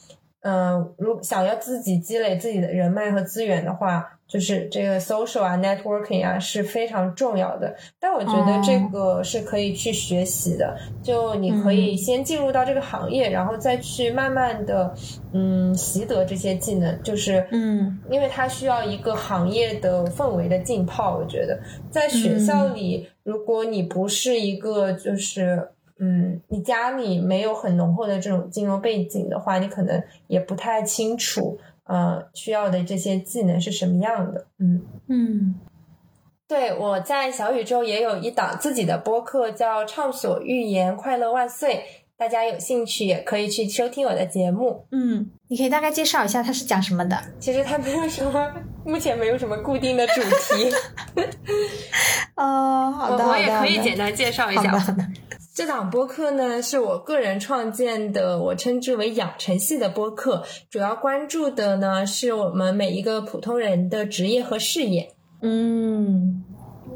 Speaker 1: 嗯，如想要自己积累自己的人脉和资源的话。就是这个 social 啊，networking 啊是非常重要的，但我觉得这个是可以去学习的。就你可以先进入到这个行业，然后再去慢慢的，嗯，习得这些技能。就是，
Speaker 2: 嗯，
Speaker 1: 因为它需要一个行业的氛围的浸泡。我觉得在学校里，如果你不是一个，就是，嗯，你家里没有很浓厚的这种金融背景的话，你可能也不太清楚。呃，需要的这些技能是什么样的？
Speaker 2: 嗯嗯，
Speaker 1: 对，我在小宇宙也有一档自己的播客，叫《畅所欲言，快乐万岁》，大家有兴趣也可以去收听我的节目。
Speaker 2: 嗯，你可以大概介绍一下它是讲什么的？
Speaker 1: 其实它没有什么，目前没有什么固定的主题。
Speaker 2: 哦，好的，
Speaker 1: 我也可以简单介绍一下。这档播客呢，是我个人创建的，我称之为养成系的播客，主要关注的呢是我们每一个普通人的职业和事业。
Speaker 2: 嗯，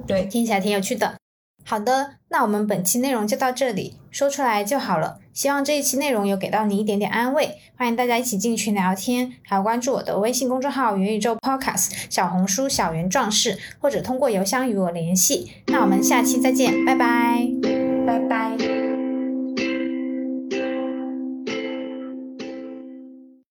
Speaker 1: 对，
Speaker 2: 听起来挺有趣的。好的，那我们本期内容就到这里，说出来就好了。希望这一期内容有给到你一点点安慰。欢迎大家一起进群聊天，还有关注我的微信公众号“元宇宙 Podcast”、小红书“小圆壮士”，或者通过邮箱与我联系。那我们下期再见，拜拜。拜拜。